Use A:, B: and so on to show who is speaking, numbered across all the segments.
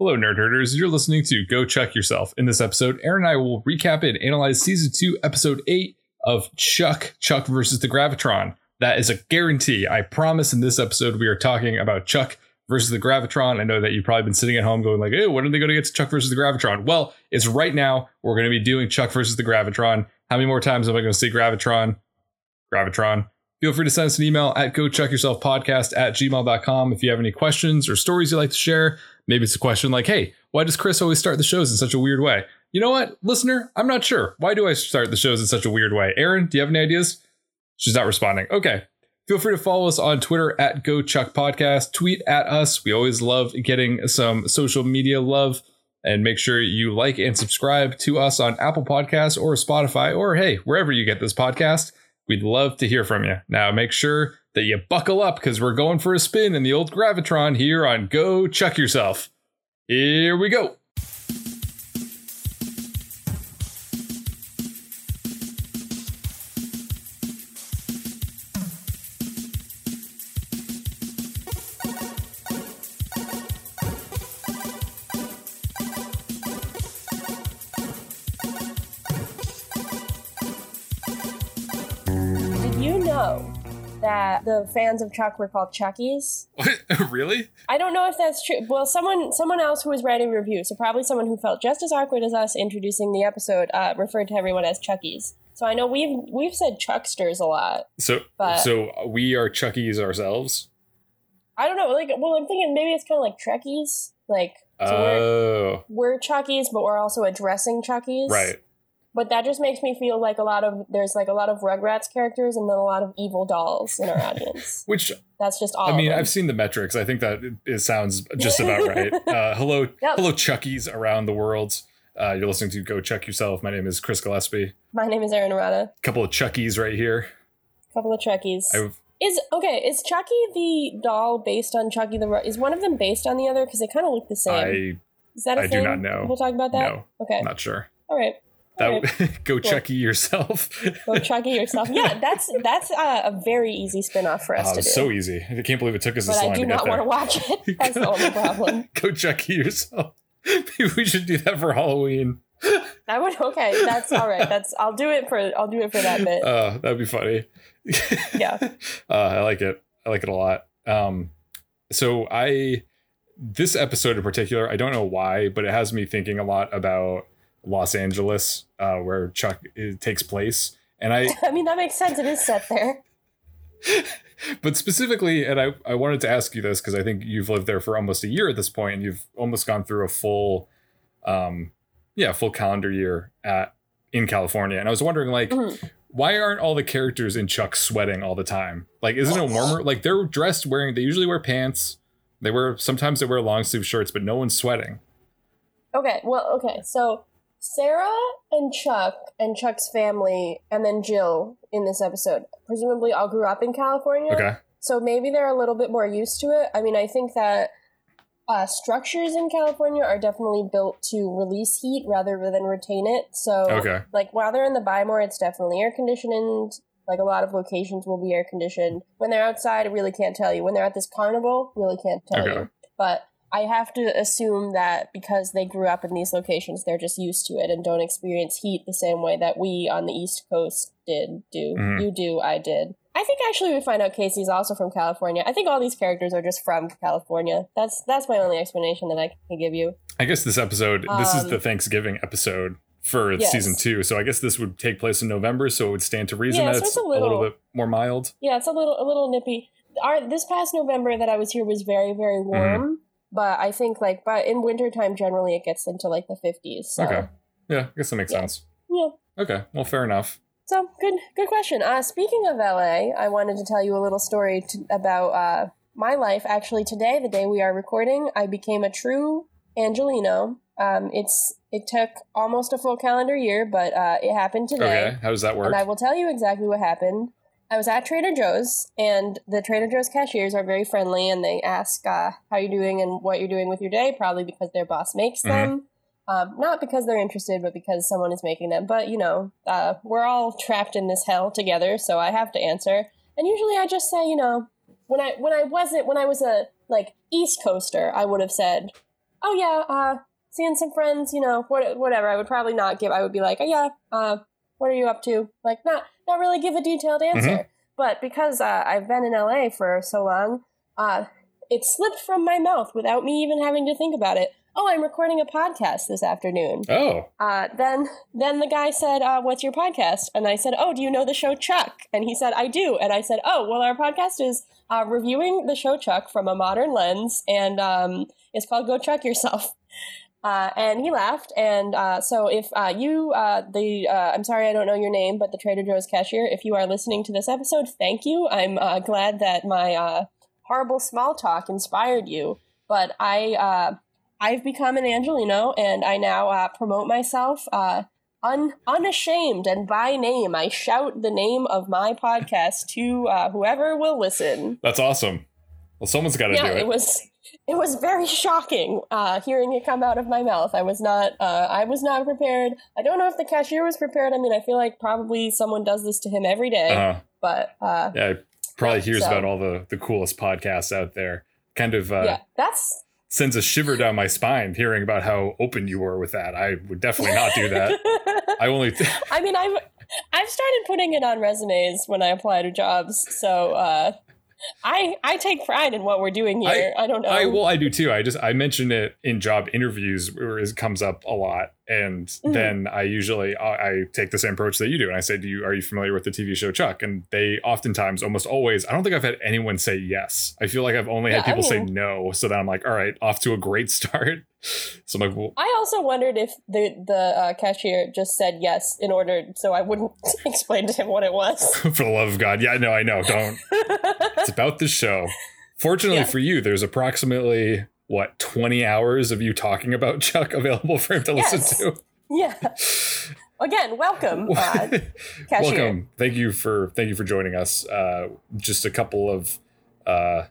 A: Hello, Nerd Herders. You're listening to Go Chuck Yourself. In this episode, Aaron and I will recap and analyze season two, episode eight of Chuck, Chuck versus the Gravitron. That is a guarantee. I promise in this episode, we are talking about Chuck versus the Gravitron. I know that you've probably been sitting at home going like, hey, when are they going to get to Chuck versus the Gravitron? Well, it's right now. We're going to be doing Chuck versus the Gravitron. How many more times am I going to see Gravitron? Gravitron. Feel free to send us an email at gochuckyourselfpodcast at gmail.com if you have any questions or stories you'd like to share. Maybe it's a question like, hey, why does Chris always start the shows in such a weird way? You know what, listener? I'm not sure. Why do I start the shows in such a weird way? Aaron, do you have any ideas? She's not responding. Okay. Feel free to follow us on Twitter at GoChuckPodcast. Tweet at us. We always love getting some social media love. And make sure you like and subscribe to us on Apple Podcasts or Spotify or hey, wherever you get this podcast. We'd love to hear from you. Now make sure that you buckle up because we're going for a spin in the old Gravitron here on Go Chuck Yourself. Here we go.
B: The fans of Chuck were called Chuckies?
A: What? really?
B: I don't know if that's true. Well, someone someone else who was writing a review, so probably someone who felt just as awkward as us introducing the episode, uh, referred to everyone as Chuckies. So I know we've we've said Chucksters a lot.
A: So
B: But-
A: so we are Chuckies ourselves.
B: I don't know, like well, I'm thinking maybe it's kind of like Trekkies, like so we're,
A: Oh,
B: we're Chuckies, but we're also addressing Chuckies.
A: right.
B: But that just makes me feel like a lot of there's like a lot of Rugrats characters and then a lot of evil dolls in our audience.
A: Which
B: That's just all.
A: I mean. I've seen the metrics. I think that it, sounds just about right. Uh, hello,
B: Yep.
A: hello, Chuckies around the world. Uh, you're listening to Go Chuck Yourself. My name is Chris Gillespie.
B: My name is Aaron Arata.
A: A couple of Chuckies right here.
B: A couple of Chuckies.
A: I've,
B: Is okay. Is Chucky the doll based on Chucky the? Is one of them based on the other? Because they kind of look the same.
A: I,
B: is that a
A: I do
B: thing?
A: not know.
B: We'll talk about that.
A: No.
B: Okay.
A: Not sure.
B: All right.
A: That go Chucky yourself.
B: Go Chucky yourself. Yeah, that's that's uh, a very easy spin-off for us
A: Oh,
B: to do.
A: so easy. I can't believe it took us
B: but
A: this
B: I
A: long
B: do
A: to
B: not want to watch it. That's the only problem.
A: go Chucky yourself. Maybe we should do that for Halloween.
B: I would. Okay, that's all right. That's I'll do it for I'll do it for that bit.
A: Uh, that'd be funny.
B: Yeah.
A: Uh, I like it. I like it a lot. Um, so I, this episode in particular, I don't know why, but it has me thinking a lot about Los Angeles, uh, where Chuck it takes place. And I,
B: I mean that makes sense. It is set there.
A: but specifically, and I, I wanted to ask you this because I think you've lived there for almost a year at this point, and you've almost gone through a full, um, yeah, full calendar year at in California. And I was wondering, like,
B: Mhm.
A: why aren't all the characters in Chuck sweating all the time? Like, isn't it warmer? Like, they're dressed wearing. They usually wear pants. They wear sometimes they wear long sleeve shirts, but no one's sweating.
B: Okay, well, okay. So Sarah and Chuck and Chuck's family, and then Jill in this episode, presumably all grew up in California.
A: Okay,
B: So maybe they're a little bit more used to it. I mean, I think that uh, structures in California are definitely built to release heat rather than retain it. So,
A: okay,
B: like, while they're in the Buy More, it's definitely air conditioned. Like, a lot of locations will be air conditioned. When they're outside, I really can't tell you. When they're at this carnival, really can't tell
A: Okay.
B: you. But I have to assume that because they grew up in these locations, they're just used to it and don't experience heat the same way that we on the East Coast did do.
A: Mhm.
B: You do, I did. I think actually we find out Casey's also from California. I think all these characters are just from California. That's that's my only explanation that I can give you.
A: I guess this episode, this is
B: Um,
A: the Thanksgiving episode for
B: yes.
A: season two. So I guess this would take place in November, so it would stand to reason
B: Yeah,
A: that
B: so
A: it's a
B: a
A: little
B: little-
A: bit more mild.
B: Yeah, it's a little a little nippy. Our this past November that I was here was very very
A: Mm-hmm.
B: But I think like but in wintertime generally it gets into like the 50s. So
A: Okay. Yeah, I guess that makes
B: Yeah.
A: sense.
B: yeah.
A: Okay, well, fair enough.
B: So good, good question. Uh, speaking of LA, I wanted to tell you a little story to, about uh, my life. Actually, today, the day we are recording, I became a true Angelino. Um, it's it took almost a full calendar year, but uh, it happened today.
A: Okay, how does that work?
B: And I will tell you exactly what happened. I was at Trader Joe's, and the Trader Joe's cashiers are very friendly, and they ask uh, how you're doing and what you're doing with your day, probably because their boss makes them. Um, not because they're interested, but because someone is making them. But you know, uh, we're all trapped in this hell together, so I have to answer. And usually, I just say, you know, when I when I wasn't when I was a like East Coaster, I would have said, oh yeah, uh, seeing some friends, you know, what, whatever. I would probably not give. I would be like, oh yeah, uh, what are you up to? Like, not not really give a detailed answer.
A: Mhm.
B: But because uh, I've been in LA for so long, uh, it slipped from my mouth without me even having to think about it. Oh, I'm recording a podcast this afternoon.
A: Oh,
B: Uh, then then the guy said, uh, "What's your podcast?" And I said, "Oh, do you know the show Chuck?" And he said, "I do." And I said, "Oh, well, our podcast is uh, reviewing the show Chuck from a modern lens, and um, it's called Go Chuck Yourself." Uh, and he laughed. And uh, so, if uh, you, uh, the, uh, I'm sorry I don't know your name, but the Trader Joe's cashier, if you are listening to this episode, thank you. I'm uh, glad that my uh, horrible small talk inspired you. But I, uh, I've become an Angelino, and I now uh, promote myself uh, un- unashamed and by name. I shout the name of my podcast to uh, whoever will listen.
A: that's awesome. Well, someone's got to
B: Yeah,
A: do
B: it
A: it.
B: was it was very shocking uh, hearing it come out of my mouth. I was not uh, I was not prepared. I don't know if the cashier was prepared. I mean, I feel like probably someone does this to him every day,
A: Uh,
B: but uh,
A: yeah, probably hears
B: So-
A: about all the the coolest podcasts out there. Kind of uh,
B: yeah, that's
A: sends a shiver down my spine hearing about how open you were with that. I would definitely not do that. I only
B: I mean, I've I've started putting it on resumes when I apply to jobs, so uh, I I take pride in what we're doing here. I, don't know.
A: I well, I do too. I just I mention it in job interviews where it comes up a lot, and
B: Mhm.
A: then I usually I, I take the same approach that you do, and I say, "Do you are you familiar with the TV show Chuck?" And they oftentimes, almost always, I don't think I've had anyone say yes. I feel like I've only
B: Yeah,
A: had
B: I
A: people say no. So then I'm like, "All right, off to a great start." So I'm like, "Well,
B: I also wondered if the the uh, cashier just said yes in order so I wouldn't explain to him what it was.
A: for the love of God, yeah, no, I know, don't." It's about the show. Fortunately
B: Yeah.
A: for you, there's approximately what 20 hours of you talking about Chuck available for him to
B: Yes.
A: listen to.
B: yeah. Again, welcome, uh.
A: Welcome. Thank you for thank you for joining us. Uh, just a couple of uh,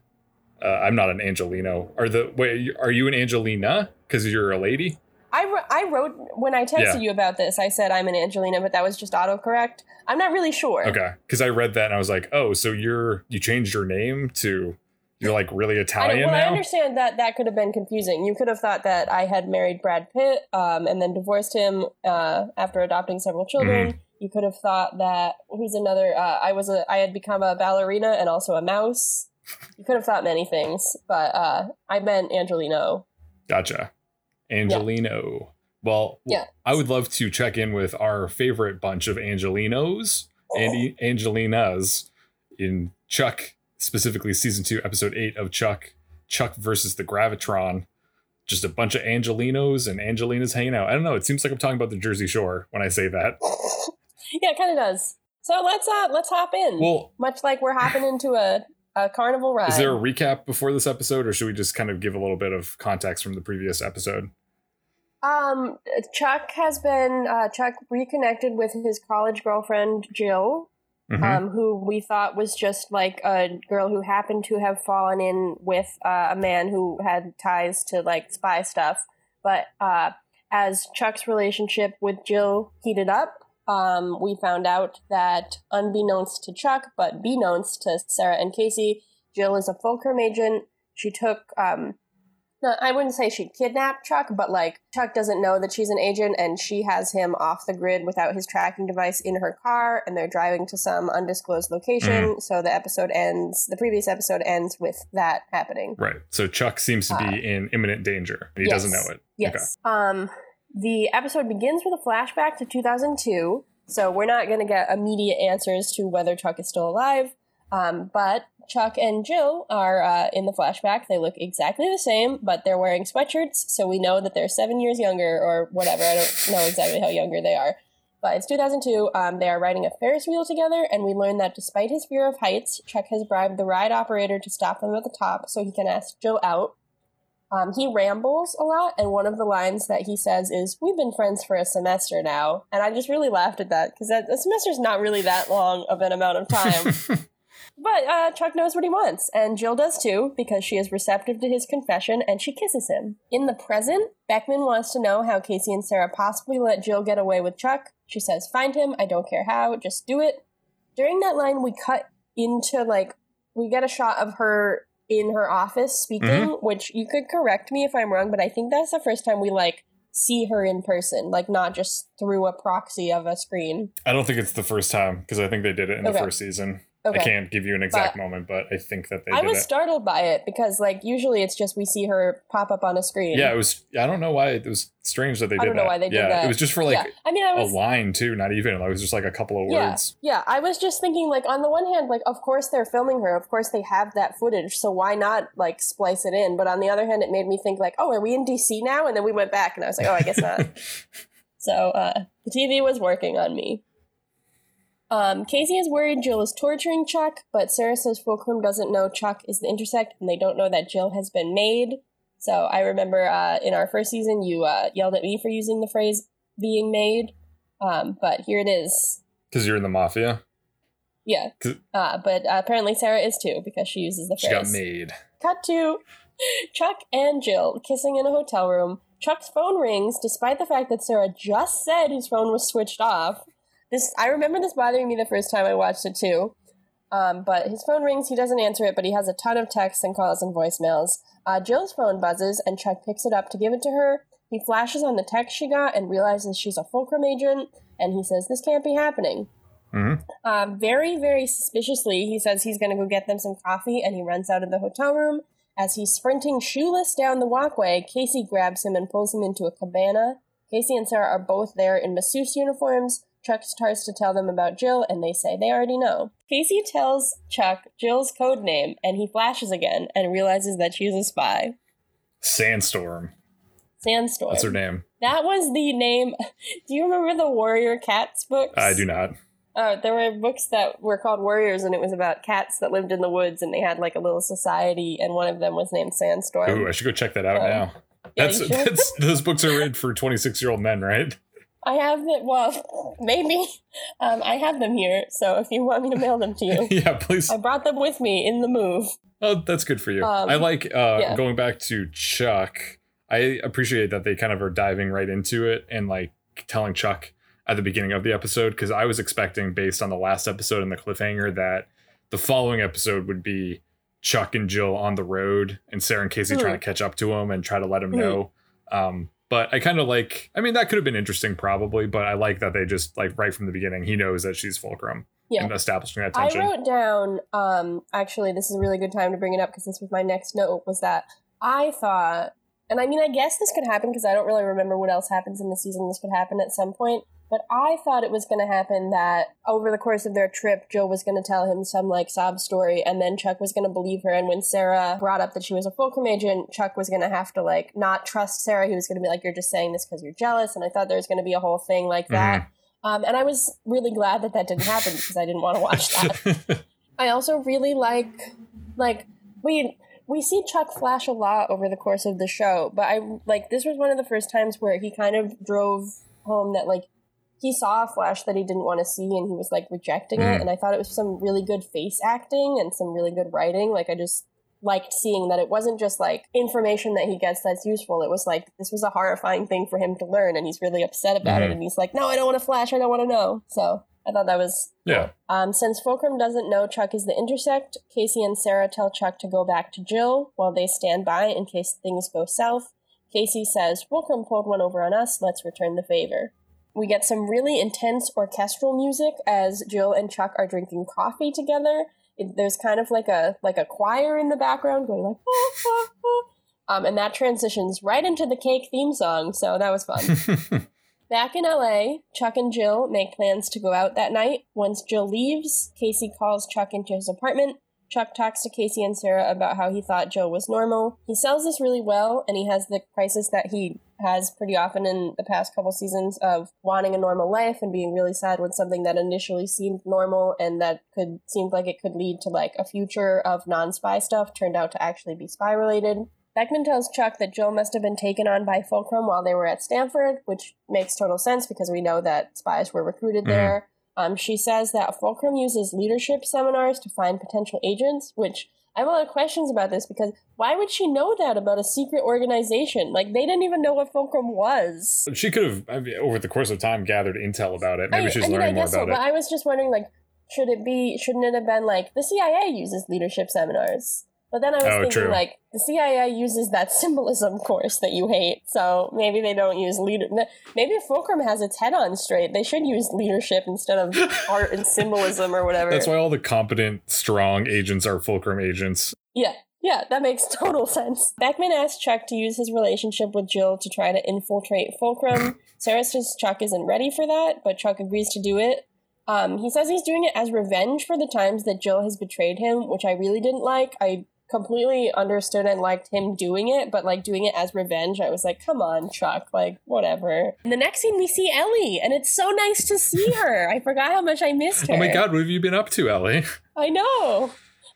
A: uh, I'm not an Angelino. Are the wait? Are you an Angelina? Because you're a lady.
B: I, I wrote when I texted
A: Yeah.
B: you about this. I said I'm an Angelina, but that was just autocorrect. I'm not really sure.
A: Okay. Because I read that and I was like, oh, so you're you changed your name to you're like really
B: I
A: Italian
B: well, I understand that that could have been confusing. You could have thought that I had married Brad Pitt um, and then divorced him uh, after adopting several children.
A: Mm-hmm.
B: You could have thought that who's another? Uh, I was a I had become a ballerina and also a mouse. You could have thought many things, but uh, I meant Angelino.
A: Gotcha. Angelino. Well,
B: Yeah.
A: I would love to check in with our favorite bunch of Angelinos and Angelinas in Chuck, specifically season two, episode eight of Chuck, Chuck versus the Gravitron. Just a bunch of Angelinos and Angelinas hanging out. I don't know. It seems like I'm talking about the Jersey Shore when I say that.
B: yeah, it kind of does. So let's uh let's hop in.
A: Well,
B: Much like we're hopping into a, a carnival ride.
A: is there a recap before this episode, or should we just kind of give a little bit of context from the previous episode?
B: Um, Chuck has been uh, Chuck reconnected with his college girlfriend Jill,
A: Mhm.
B: um, who we thought was just like a girl who happened to have fallen in with uh, a man who had ties to like spy stuff. But uh, as Chuck's relationship with Jill heated up, um, we found out that unbeknownst to Chuck, but beknownst to Sarah and Casey, Jill is a Fulcrum agent. She took um, no, I wouldn't say she kidnapped Chuck, but like Chuck doesn't know that she's an agent and she has him off the grid without his tracking device in her car and they're driving to some undisclosed location. So the episode ends, the previous episode ends with that happening.
A: Right. So Chuck seems to be
B: Uh,
A: in imminent danger. He
B: yes.
A: doesn't know it.
B: Yes. Um, the episode begins with a flashback to 2002. So we're not going to get immediate answers to whether Chuck is still alive. Um, but Chuck and Jill are uh, in the flashback. They look exactly the same, but they're wearing sweatshirts, so we know that they're seven years younger or whatever. I don't know exactly how younger they are. But it's 2002. Um, they are riding a Ferris wheel together, and we learn that despite his fear of heights, Chuck has bribed the ride operator to stop them at the top so he can ask Jill out. Um, he rambles a lot, and one of the lines that he says is, "We've been friends for a semester now," and I just really laughed at that because a semester's not really that long of an amount of time. but uh, Chuck knows what he wants, and Jill does too because she is receptive to his confession and she kisses him. In the present, Beckman wants to know how Casey and Sarah possibly let Jill get away with Chuck. She says, "Find him. I don't care how. Just do it." During that line, we cut into like we get a shot of her in her office speaking,
A: Mm-hmm.
B: which you could correct me if I'm wrong, but I think that's the first time we like see her in person, like not just through a proxy of a screen.
A: I don't think it's the first time because I think they did it in the first season.
B: Okay.
A: I can't give you an exact
B: But-
A: moment, but I think that they
B: I was
A: it.
B: startled by it because like usually it's just we see her pop up on a screen.
A: Yeah, it was. I don't know why it was strange that they did
B: I don't know
A: that.
B: why they did
A: yeah,
B: that.
A: it was just for like
B: yeah. I mean, I
A: a
B: was
A: line too, not even. It was just like a couple of
B: Yeah.
A: words.
B: Yeah, I was just thinking, like, on the one hand, like, of course they're filming her. Of course they have that footage. So why not, like, splice it in? But on the other hand, it made me think, like, oh, are we in DC now? And then we went back and I was like, oh, I guess not. so uh, the TV was working on me. Um, Casey is worried Jill is torturing Chuck, but Sarah says Fulcrum doesn't know Chuck is the intersect and they don't know that Jill has been made. So I remember uh, in our first season, you uh, yelled at me for using the phrase being made. Um, but here it is.
A: Because you're in the mafia.
B: Yeah, Uh, but uh, apparently Sarah is too because she uses the phrase.
A: She got made.
B: Cut to Chuck and Jill kissing in a hotel room. Chuck's phone rings despite the fact that Sarah just said his phone was switched off. This I remember this bothering me the first time I watched it too. Um, but his phone rings, he doesn't answer it, but he has a ton of texts and calls and voicemails. Uh, Jill's phone buzzes, and Chuck picks it up to give it to her. He flashes on the text she got and realizes she's a Fulcrum agent, and he says, This can't be happening.
A: hmm
B: Um, very, very suspiciously, he says he's going to go get them some coffee and he runs out of the hotel room. As he's sprinting shoeless down the walkway, Casey grabs him and pulls him into a cabana. Casey and Sarah are both there in masseuse uniforms. Chuck starts to tell them about Jill, and they say they already know. Casey tells Chuck Jill's code name, and he flashes again and realizes that she's a spy.
A: Sandstorm.
B: Sandstorm.
A: That's her name.
B: That was the name. Do you remember the Warrior Cats books?
A: I do not.
B: Uh, there were books that were called Warriors, and it was about cats that lived in the woods, and they had like a little society, and one of them was named Sandstorm.
A: Ooh, I should go check that out
B: Um,
A: now.
B: yeah,
A: That's that's those books are read for 26 year old men, right?
B: I have them. Well, maybe um, I have them here. So if you want me to mail them to you,
A: yeah, please.
B: I brought them with me in the move.
A: Oh, that's good for you.
B: Um,
A: I like uh,
B: yeah.
A: going back to Chuck. I appreciate that they kind of are diving right into it and like telling Chuck at the beginning of the episode because I was expecting, based on the last episode and the cliffhanger, that the following episode would be Chuck and Jill on the road and Sarah and Casey
B: Mhm.
A: trying to catch up to him and try to let him
B: Mhm.
A: know. Um, but I kind of like. I mean, that could have been interesting, probably. But I like that they just like right from the beginning, he knows that she's Fulcrum
B: Yeah.
A: and establishing that tension.
B: I wrote down. Um, actually, this is a really good time to bring it up because this was my next note. Was that I thought, and I mean, I guess this could happen because I don't really remember what else happens in the season. This could happen at some point. But I thought it was going to happen that over the course of their trip, Jill was going to tell him some like sob story, and then Chuck was going to believe her. And when Sarah brought up that she was a Fulcrum agent, Chuck was going to have to like not trust Sarah. He was going to be like, "You're just saying this because you're jealous." And I thought there was going to be a whole thing like that. Um, and I was really glad that that didn't happen because I didn't want to watch that. I also really like like we we see Chuck flash a lot over the course of the show, but I like this was one of the first times where he kind of drove home that like he saw a flash that he didn't want to see and he was like rejecting
A: Mm.
B: it and I thought it was some really good face acting and some really good writing. Like I just liked seeing that it wasn't just like information that he gets that's useful. It was like this was a horrifying thing for him to learn and he's really upset about it
A: Mhm.
B: and he's like, "No, I don't want to flash. I don't want to know." So, I thought that was
A: yeah.
B: um, since Fulcrum doesn't know Chuck is the intersect, Casey and Sarah tell Chuck to go back to Jill while they stand by in case things go south. Casey says, Fulcrum pulled one over on us, let's return the favor. We get some really intense orchestral music as Jill and Chuck are drinking coffee together. It, there's kind of like a like a choir in the background going like, "Ah, ah, ah." um, and that transitions right into the cake theme song. So that was fun. Back in LA, Chuck and Jill make plans to go out that night. Once Jill leaves, Casey calls Chuck into his apartment. Chuck talks to Casey and Sarah about how he thought Joe was normal. He sells this really well, and he has the crisis that he has pretty often in the past couple seasons of wanting a normal life and being really sad when something that initially seemed normal and that could seemed like it could lead to like a future of non-spy stuff turned out to actually be spy related. Beckman tells Chuck that Joe must have been taken on by Fulcrum while they were at Stanford, which makes total sense because we know that spies were recruited
A: Mhm.
B: there. Um, she says that Fulcrum uses leadership seminars to find potential agents, which I have a lot of questions about this because why would she know that about a secret organization? Like, they didn't even know what Fulcrum was.
A: she could have, I mean, over the course of time, gathered intel about it. Maybe
B: I,
A: she's
B: I mean,
A: learning
B: I
A: more
B: guess so,
A: about
B: but I was just wondering, like, should it be, shouldn't it have been like the CIA uses leadership seminars? But then I was
A: Oh,
B: thinking,
A: true.
B: like, the CIA uses that symbolism course that you hate, so maybe they don't use leader. Maybe if Fulcrum has its head on straight, they should use leadership instead of art and symbolism or whatever.
A: That's why all the competent, strong agents are Fulcrum agents.
B: Yeah, yeah, that makes total sense. Beckman asks Chuck to use his relationship with Jill to try to infiltrate Fulcrum. Sarah says Chuck isn't ready for that, but Chuck agrees to do it. Um, he says he's doing it as revenge for the times that Jill has betrayed him, which I really didn't like. I completely understood and liked him doing it, but like doing it as revenge, I was like, come on, Chuck, like whatever. In the next scene, we see Ellie, and it's so nice to see her. I forgot how much I missed her.
A: Oh my god, what have you been up to, Ellie?
B: I know.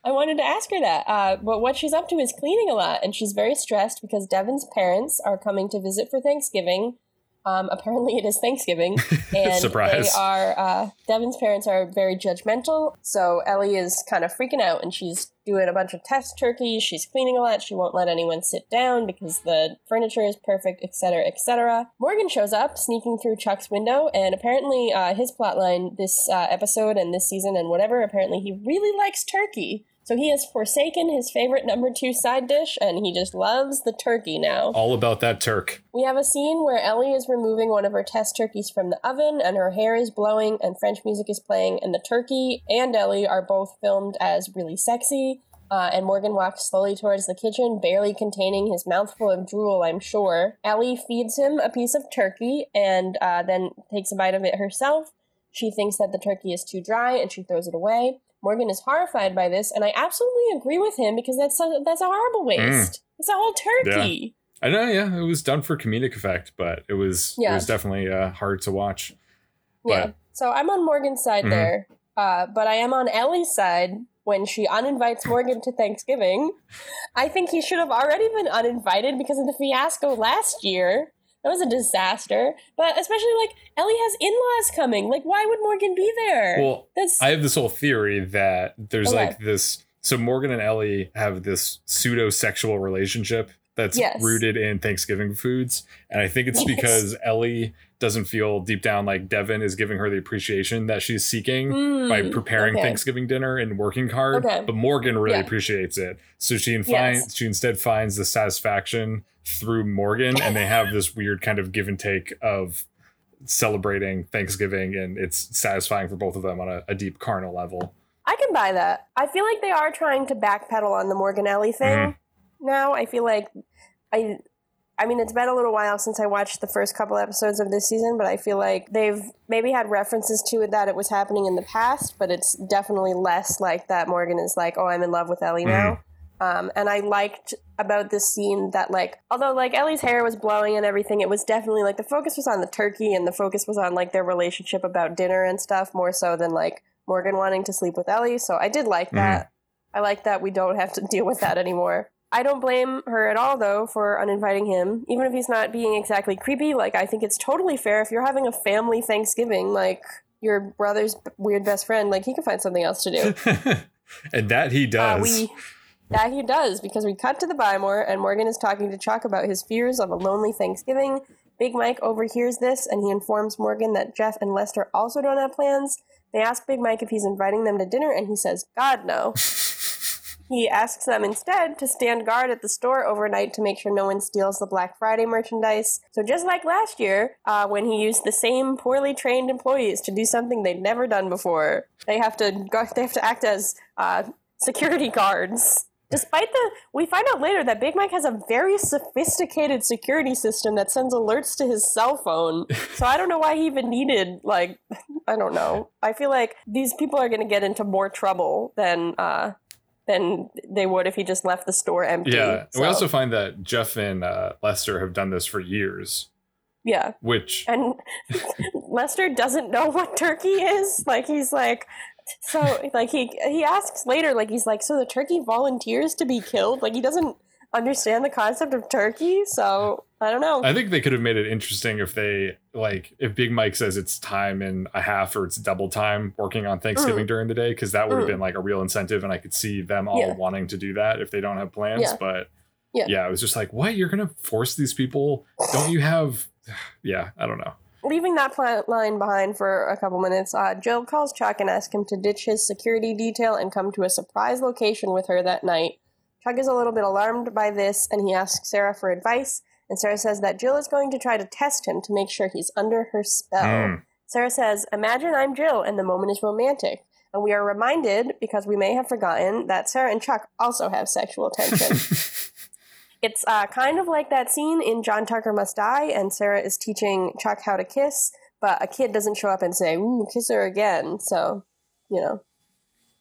B: I wanted to ask her that. Uh, but what she's up to is cleaning a lot, and she's very stressed because Devon's parents are coming to visit for Thanksgiving. Um, apparently, it is Thanksgiving, and
A: Surprise.
B: they are. Uh, Devon's parents are very judgmental, so Ellie is kind of freaking out, and she's doing a bunch of test turkeys. She's cleaning a lot. She won't let anyone sit down because the furniture is perfect, etc., etc. Morgan shows up, sneaking through Chuck's window, and apparently, uh, his plotline this uh, episode and this season and whatever. Apparently, he really likes turkey. So he has forsaken his favorite number two side dish, and he just loves the turkey now.
A: All about that Turk.
B: We have a scene where Ellie is removing one of her test turkeys from the oven, and her hair is blowing, and French music is playing, and the turkey and Ellie are both filmed as really sexy. Uh, and Morgan walks slowly towards the kitchen, barely containing his mouthful of drool, I'm sure. Ellie feeds him a piece of turkey and uh, then takes a bite of it herself. She thinks that the turkey is too dry and she throws it away. Morgan is horrified by this, and I absolutely agree with him because that's a, that's a horrible waste. It's a whole turkey.
A: I know, yeah, it was done for comedic effect, but it was it was definitely uh, hard to watch.
B: Yeah.
A: But-
B: So I'm on Morgan's side
A: Mhm.
B: there, uh, but I am on Ellie's side when she uninvites Morgan to Thanksgiving. I think he should have already been uninvited because of the fiasco last year. That was a disaster. But especially like Ellie has in-laws coming. Like, why would Morgan be there?
A: Well,
B: That's
A: I have this whole theory that there's
B: Okay.
A: like this. So Morgan and Ellie have this pseudo sexual relationship that's
B: Yes.
A: rooted in Thanksgiving foods, and I think it's
B: Yes.
A: because Ellie doesn't feel deep down like Devon is giving her the appreciation that she's seeking
B: Mm,
A: by preparing
B: okay.
A: Thanksgiving dinner and working hard.
B: Okay.
A: But Morgan really
B: Yeah.
A: appreciates it, so she
B: Yes.
A: finds she instead finds the satisfaction through Morgan, and they have this weird kind of give and take of celebrating Thanksgiving, and it's satisfying for both of them on a, a deep carnal level.
B: I can buy that. I feel like they are trying to backpedal on the Morgan Ellie thing
A: Mm-hmm.
B: now. I feel like I I mean it's been a little while since I watched the first couple episodes of this season, but I feel like they've maybe had references to it that it was happening in the past, but it's definitely less like that Morgan is like, "Oh, I'm in love with Ellie now." Um, and I liked about this scene that like although like Ellie's hair was blowing and everything, it was definitely like the focus was on the turkey and the focus was on like their relationship about dinner and stuff more so than like Morgan wanting to sleep with Ellie. So I did like that. I like that we don't have to deal with that anymore. I don't blame her at all though for uninviting him, even if he's not being exactly creepy. Like I think it's totally fair if you're having a family Thanksgiving, like your brother's weird best friend, like he can find something else to do.
A: and that he
B: Uh,
A: does.
B: we that he does because we cut to the Buy More and Morgan is talking to Chuck about his fears of a lonely Thanksgiving. Big Mike overhears this and he informs Morgan that Jeff and Lester also don't have plans. They ask Big Mike if he's inviting them to dinner and he says, God no. he asks them instead to stand guard at the store overnight to make sure no one steals the Black Friday merchandise. So just like last year, uh, when he used the same poorly trained employees to do something they'd never done before, they have to go, they have to act as uh, security guards. Despite the, we find out later that Big Mike has a very sophisticated security system that sends alerts to his cell phone. So I don't know why he even needed, like, I don't know. I feel like these people are going to get into more trouble than uh, than they would if he just left the store empty.
A: yeah.
B: So,
A: We also find that Jeff and uh, Lester have done this for years,
B: yeah.
A: which
B: And Lester doesn't know what turkey is. Like he's like, so like he he asks later, like he's like, so the turkey volunteers to be killed. Like he doesn't understand the concept of turkey. So I don't know.
A: I think they could have made it interesting if they like if Big Mike says it's time and a half or it's double time working on Thanksgiving during the day because that would have
B: Mm.
A: been like a real incentive and I could see them all
B: Yeah.
A: wanting to do that if they don't have plans.
B: Yeah.
A: But
B: Yeah.
A: yeah, it was just like, what? You're gonna force these people? Don't you have? Yeah, I don't know.
B: Leaving that plot line behind for a couple minutes, uh, Jill calls Chuck and asks him to ditch his security detail and come to a surprise location with her that night. Chuck is a little bit alarmed by this and he asks Sarah for advice. And Sarah says that Jill is going to try to test him to make sure he's under her spell.
A: Mm.
B: Sarah says, Imagine I'm Jill and the moment is romantic. And we are reminded, because we may have forgotten, that Sarah and Chuck also have sexual tension. it's uh, kind of like that scene in John Tucker Must Die, and Sarah is teaching Chuck how to kiss, but a kid doesn't show up and say, Ooh, kiss her again. So, you know,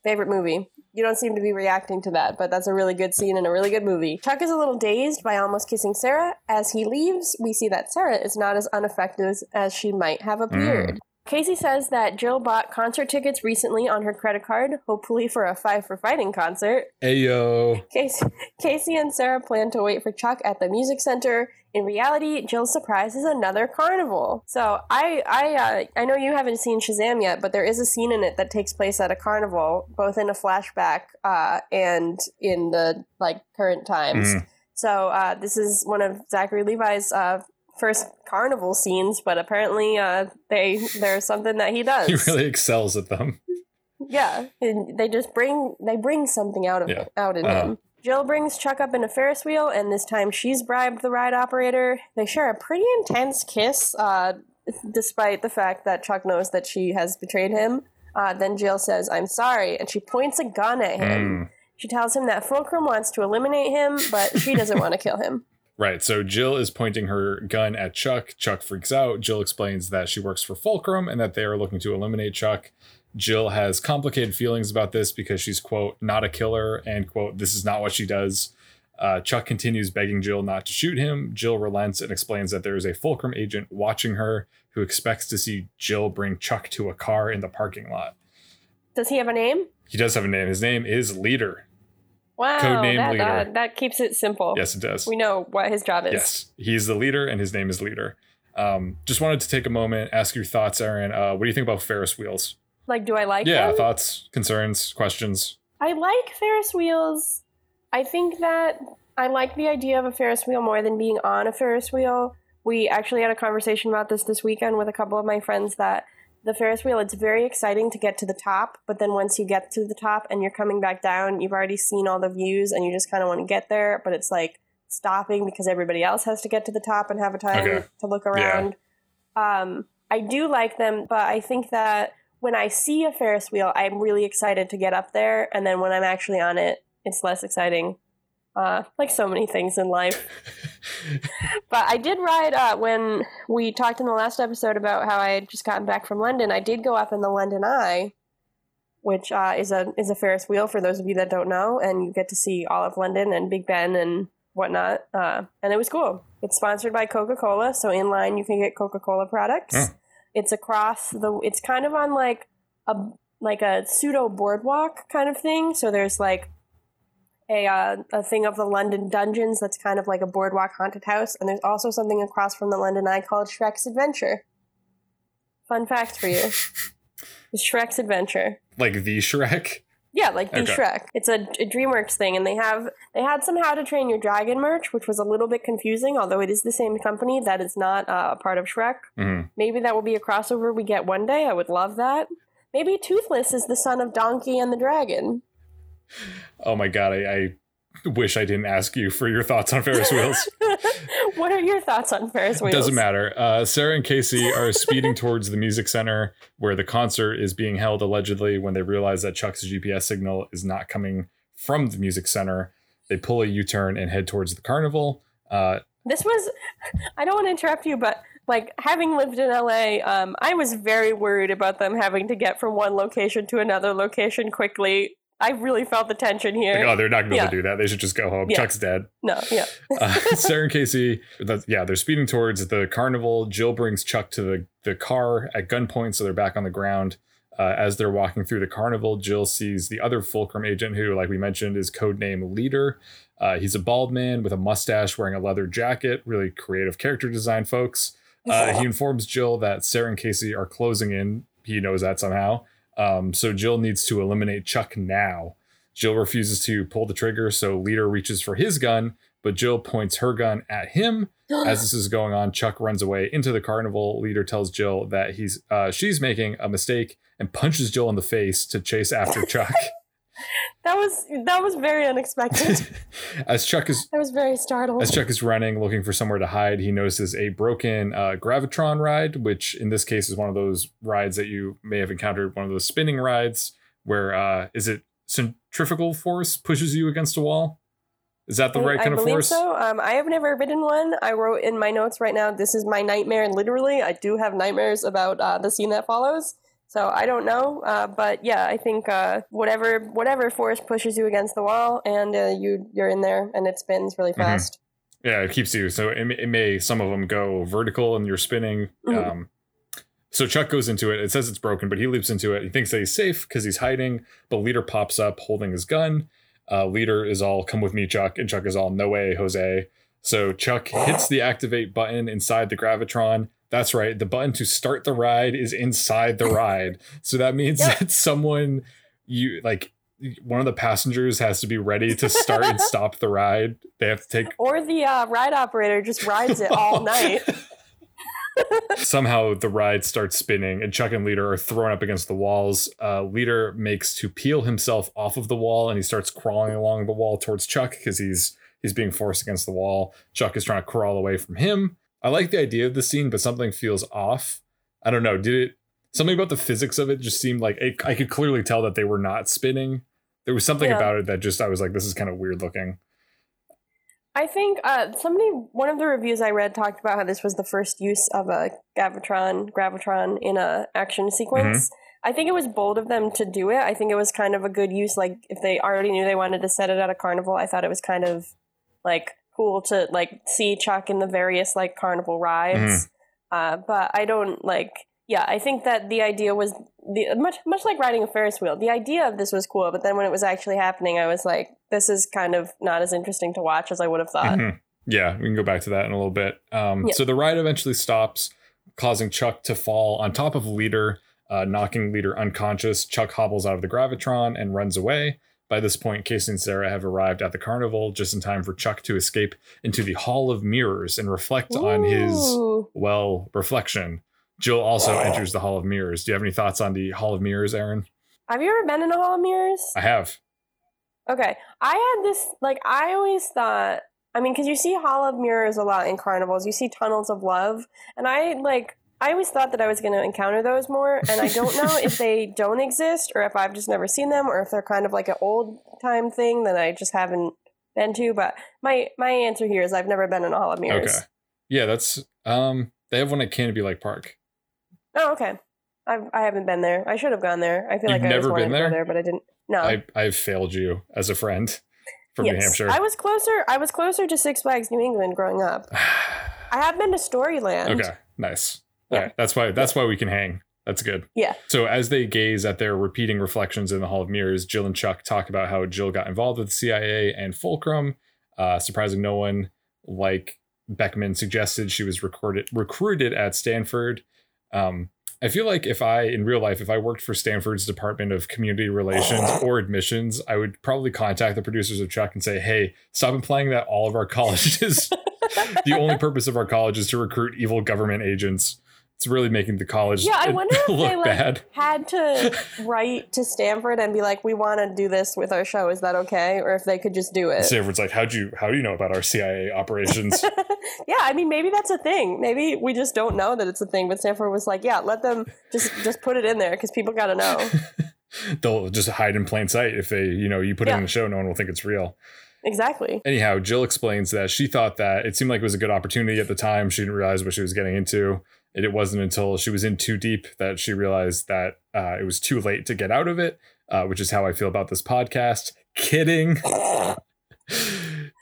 B: favorite movie. You don't seem to be reacting to that, but that's a really good scene and a really good movie. Chuck is a little dazed by almost kissing Sarah. As he leaves, we see that Sarah is not as unaffected as she might have mm. appeared. Casey says that Jill bought concert tickets recently on her credit card, hopefully for a Five for Fighting concert.
A: Ayo.
B: Casey, Casey and Sarah plan to wait for Chuck at the music center. In reality, Jill's surprise is another carnival. So I I uh, I know you haven't seen Shazam yet, but there is a scene in it that takes place at a carnival, both in a flashback uh, and in the like current times.
A: Mm.
B: So uh, this is one of Zachary Levi's uh, first carnival scenes, but apparently uh, they there's something that he does.
A: He really excels at them.
B: Yeah, and they just bring they bring something out of
A: Yeah.
B: out in
A: Uh-huh.
B: him. Jill brings Chuck up in a Ferris wheel, and this time she's bribed the ride operator. They share a pretty intense kiss, uh, despite the fact that Chuck knows that she has betrayed him. Uh, then Jill says, "I'm sorry," and she points a gun at him.
A: Mm.
B: She tells him that Fulcrum wants to eliminate him, but she doesn't want to kill him.
A: Right. So Jill is pointing her gun at Chuck. Chuck freaks out. Jill explains that she works for Fulcrum and that they are looking to eliminate Chuck. Jill has complicated feelings about this because she's, quote, not a killer, and, quote, this is not what she does. Uh, Chuck continues begging Jill not to shoot him. Jill relents and explains that there is a Fulcrum agent watching her who expects to see Jill bring Chuck to a car in the parking lot.
B: Does he have a name?
A: He does have a name. His name is Leader.
B: Wow,
A: Codename
B: that,
A: leader.
B: uh, that keeps it simple.
A: Yes, it does.
B: We know what his job is.
A: Yes, he's the leader, and his name is Leader. Um, just wanted to take a moment, ask your thoughts, Aaron. Uh, what do you think about Ferris wheels?
B: Like, do I like
A: yeah,
B: them?
A: thoughts, concerns, questions.
B: I like Ferris wheels. I think that I like the idea of a Ferris wheel more than being on a Ferris wheel. We actually had a conversation about this this weekend with a couple of my friends that the Ferris wheel, it's very exciting to get to the top, but then once you get to the top and you're coming back down, you've already seen all the views and you just kind of want to get there, but it's like stopping because everybody else has to get to the top and have a time
A: Okay.
B: to look around. Um, I do like them, but I think that when I see a Ferris wheel, I'm really excited to get up there, and then when I'm actually on it, it's less exciting. Uh, like so many things in life. But I did ride uh, when we talked in the last episode about how I had just gotten back from London. I did go up in the London Eye, which uh, is a is a Ferris wheel for those of you that don't know, and you get to see all of London and Big Ben and whatnot. Uh, and it was cool. It's sponsored by Coca Cola, so in line you can get Coca Cola products.
A: Oh.
B: It's across the. It's kind of on like a like a pseudo boardwalk kind of thing. So there's like a uh, a thing of the London dungeons that's kind of like a boardwalk haunted house, and there's also something across from the London Eye called Shrek's Adventure. Fun fact for you: Shrek's Adventure.
A: like the Shrek.
B: Yeah, like the
A: Okay.
B: Shrek. It's a, a DreamWorks thing, and they have they had some How to Train Your Dragon merch, which was a little bit confusing. Although it is the same company, that is not uh, a part of Shrek.
A: Mhm.
B: Maybe that will be a crossover we get one day. I would love that. Maybe Toothless is the son of Donkey and the Dragon.
A: Oh my god, I, I wish I didn't ask you for your thoughts on Ferris wheels.
B: what are your thoughts on Ferris wheels?
A: Doesn't matter. Uh, Sarah and Casey are speeding towards the music center where the concert is being held allegedly when they realize that Chuck's GPS signal is not coming from the music center. They pull a U turn and head towards the carnival. Uh,
B: This was, I don't want to interrupt you, but like having lived in LA, um, I was very worried about them having to get from one location to another location quickly. I really felt the tension here.
A: like, oh, they're not going to
B: Yeah.
A: do that. They should just go home.
B: Yeah.
A: Chuck's dead.
B: no, yeah.
A: Uh, Sarah and Casey, that- yeah, they're speeding towards the carnival. Jill brings Chuck to the, the car at gunpoint, so they're back on the ground. Uh, as they're walking through the carnival, Jill sees the other Fulcrum agent, who, like we mentioned, is codename Leader. Uh, he's a bald man with a mustache, wearing a leather jacket. Really creative character design, folks. Uh, he informs Jill that Sarah and Casey are closing in. He knows that somehow. Um, so Jill needs to eliminate Chuck now. Jill refuses to pull the trigger, so Leader reaches for his gun, but Jill points her gun at him. As this is going on, Chuck runs away into the carnival. Leader tells Jill that he's uh, she's making a mistake and punches Jill in the face to chase after Chuck.
B: That was that was very unexpected.
A: as Chuck is
B: I was very startled.
A: as Chuck is running, looking for somewhere to hide, he notices a broken uh, gravitron ride, which in this case is one of those rides that you may have encountered. One of those spinning rides where uh, is it centrifugal force pushes you against a wall? Is that the
B: I-
A: right kind
B: I
A: of force?
B: So, um, I have never ridden one. I wrote in my notes right now. This is my nightmare. Literally, I do have nightmares about uh, the scene that follows. So I don't know, uh, but yeah, I think uh, whatever whatever force pushes you against the wall, and uh, you you're in there, and it spins really
A: Mhm.
B: fast.
A: Yeah, it keeps you. So it, may- it may some of them go vertical and you're spinning.
B: Mhm.
A: Um, so Chuck goes into it. It says it's broken, but he leaps into it. He thinks that he's safe because he's hiding. But Leader pops up holding his gun. Uh, Leader is all "Come with me, Chuck," and Chuck is all "No way, Jose." So Chuck hits the activate button inside the gravitron. That's right. The button to start the ride is inside the ride. So that means
B: Yep.
A: that someone you like one of the passengers has to be ready to start and stop the ride. They have to take
B: Or the uh, ride operator just rides it all night.
A: Somehow the ride starts spinning, and Chuck and Leader are thrown up against the walls. Uh, Leader makes to peel himself off of the wall, and he starts crawling along the wall towards Chuck because he's he's being forced against the wall. Chuck is trying to crawl away from him. I like the idea of the scene, but something feels off. I don't know. Did it? Something about the physics of it just seemed like it, I could clearly tell that they were not spinning. There was something
B: Yeah.
A: about it that just I was like, this is kind of weird looking.
B: I think uh, somebody, one of the reviews I read talked about how this was the first use of a gravitron, gravitron in a action sequence. I think it was bold of them to do it. I think it was kind of a good use. Like if they already knew they wanted to set it at a carnival, I thought it was kind of like cool to like see Chuck in the various like carnival rides. Uh, but I don't like. Yeah, I think that the idea was the much much like riding a Ferris wheel. The idea of this was cool, but then when it was actually happening, I was like, this is kind of not as interesting to watch as I would have thought.
A: Mhm. Yeah, we can go back to that in a little bit. Um,
B: Yeah.
A: So the ride eventually stops, causing Chuck to fall on top of Leader, uh, knocking Leader unconscious. Chuck hobbles out of the gravitron and runs away. By this point, Casey and Sarah have arrived at the carnival just in time for Chuck to escape into the Hall of Mirrors and reflect on his well reflection. Jill also enters the Hall of Mirrors. Do you have any thoughts on the Hall of Mirrors, Aaron?
B: Have you ever been in a Hall of Mirrors?
A: I have.
B: Okay. I had this, like, I always thought, I mean, because you see Hall of Mirrors a lot in carnivals, you see Tunnels of Love, and I, like, I always thought that I was going to encounter those more, and I don't know if they don't exist or if I've just never seen them or if they're kind of like an old time thing that I just haven't been to. But my my answer here is I've never been in a Hall of Mirrors.
A: Okay. Yeah, that's um they have one at Canobie Lake Park.
B: Oh, okay. I've, I haven't been there. I should have gone there. I feel
A: You've
B: like I
A: never
B: wanted
A: been there?
B: there, but I didn't. No.
A: I I've failed you as a friend from New Hampshire.
B: I was closer. I was closer to Six Flags New England growing up. I have been to Storyland.
A: okay, nice.
B: Yeah.
A: All right, that's why that's why we can hang. That's good.
B: Yeah.
A: So as they gaze at their repeating reflections in the Hall of Mirrors, Jill and Chuck talk about how Jill got involved with the CIA and Fulcrum, uh, surprising no one. Like Beckman suggested, she was recorded recruited at Stanford. Um, I feel like if I, in real life, if I worked for Stanford's Department of Community Relations or Admissions, I would probably contact the producers of Chuck and say, "Hey, stop implying that all of our colleges, the only purpose of our college is to recruit evil government agents. It's really making the college
B: Yeah, I wonder if
A: look
B: they like
A: bad."
B: had to write to Stanford and be like, "We want to do this with our show. Is that okay?" Or if they could just do it.
A: Stanford's like, "How'd you? How do you know about our CIA operations?"
B: yeah, I mean, maybe that's a thing. Maybe we just don't know that it's a thing. But Stanford was like, "Yeah, let them just just put it in there because people got to know."
A: They'll just hide in plain sight if they, you know, you put it in the show, no one will think it's real.
B: exactly.
A: Anyhow, Jill explains that she thought that it seemed like it was a good opportunity at the time. She didn't realize what she was getting into. And it wasn't until she was in too deep that she realized that uh, it was too late to get out of it, uh, which is how I feel about this podcast. Kidding.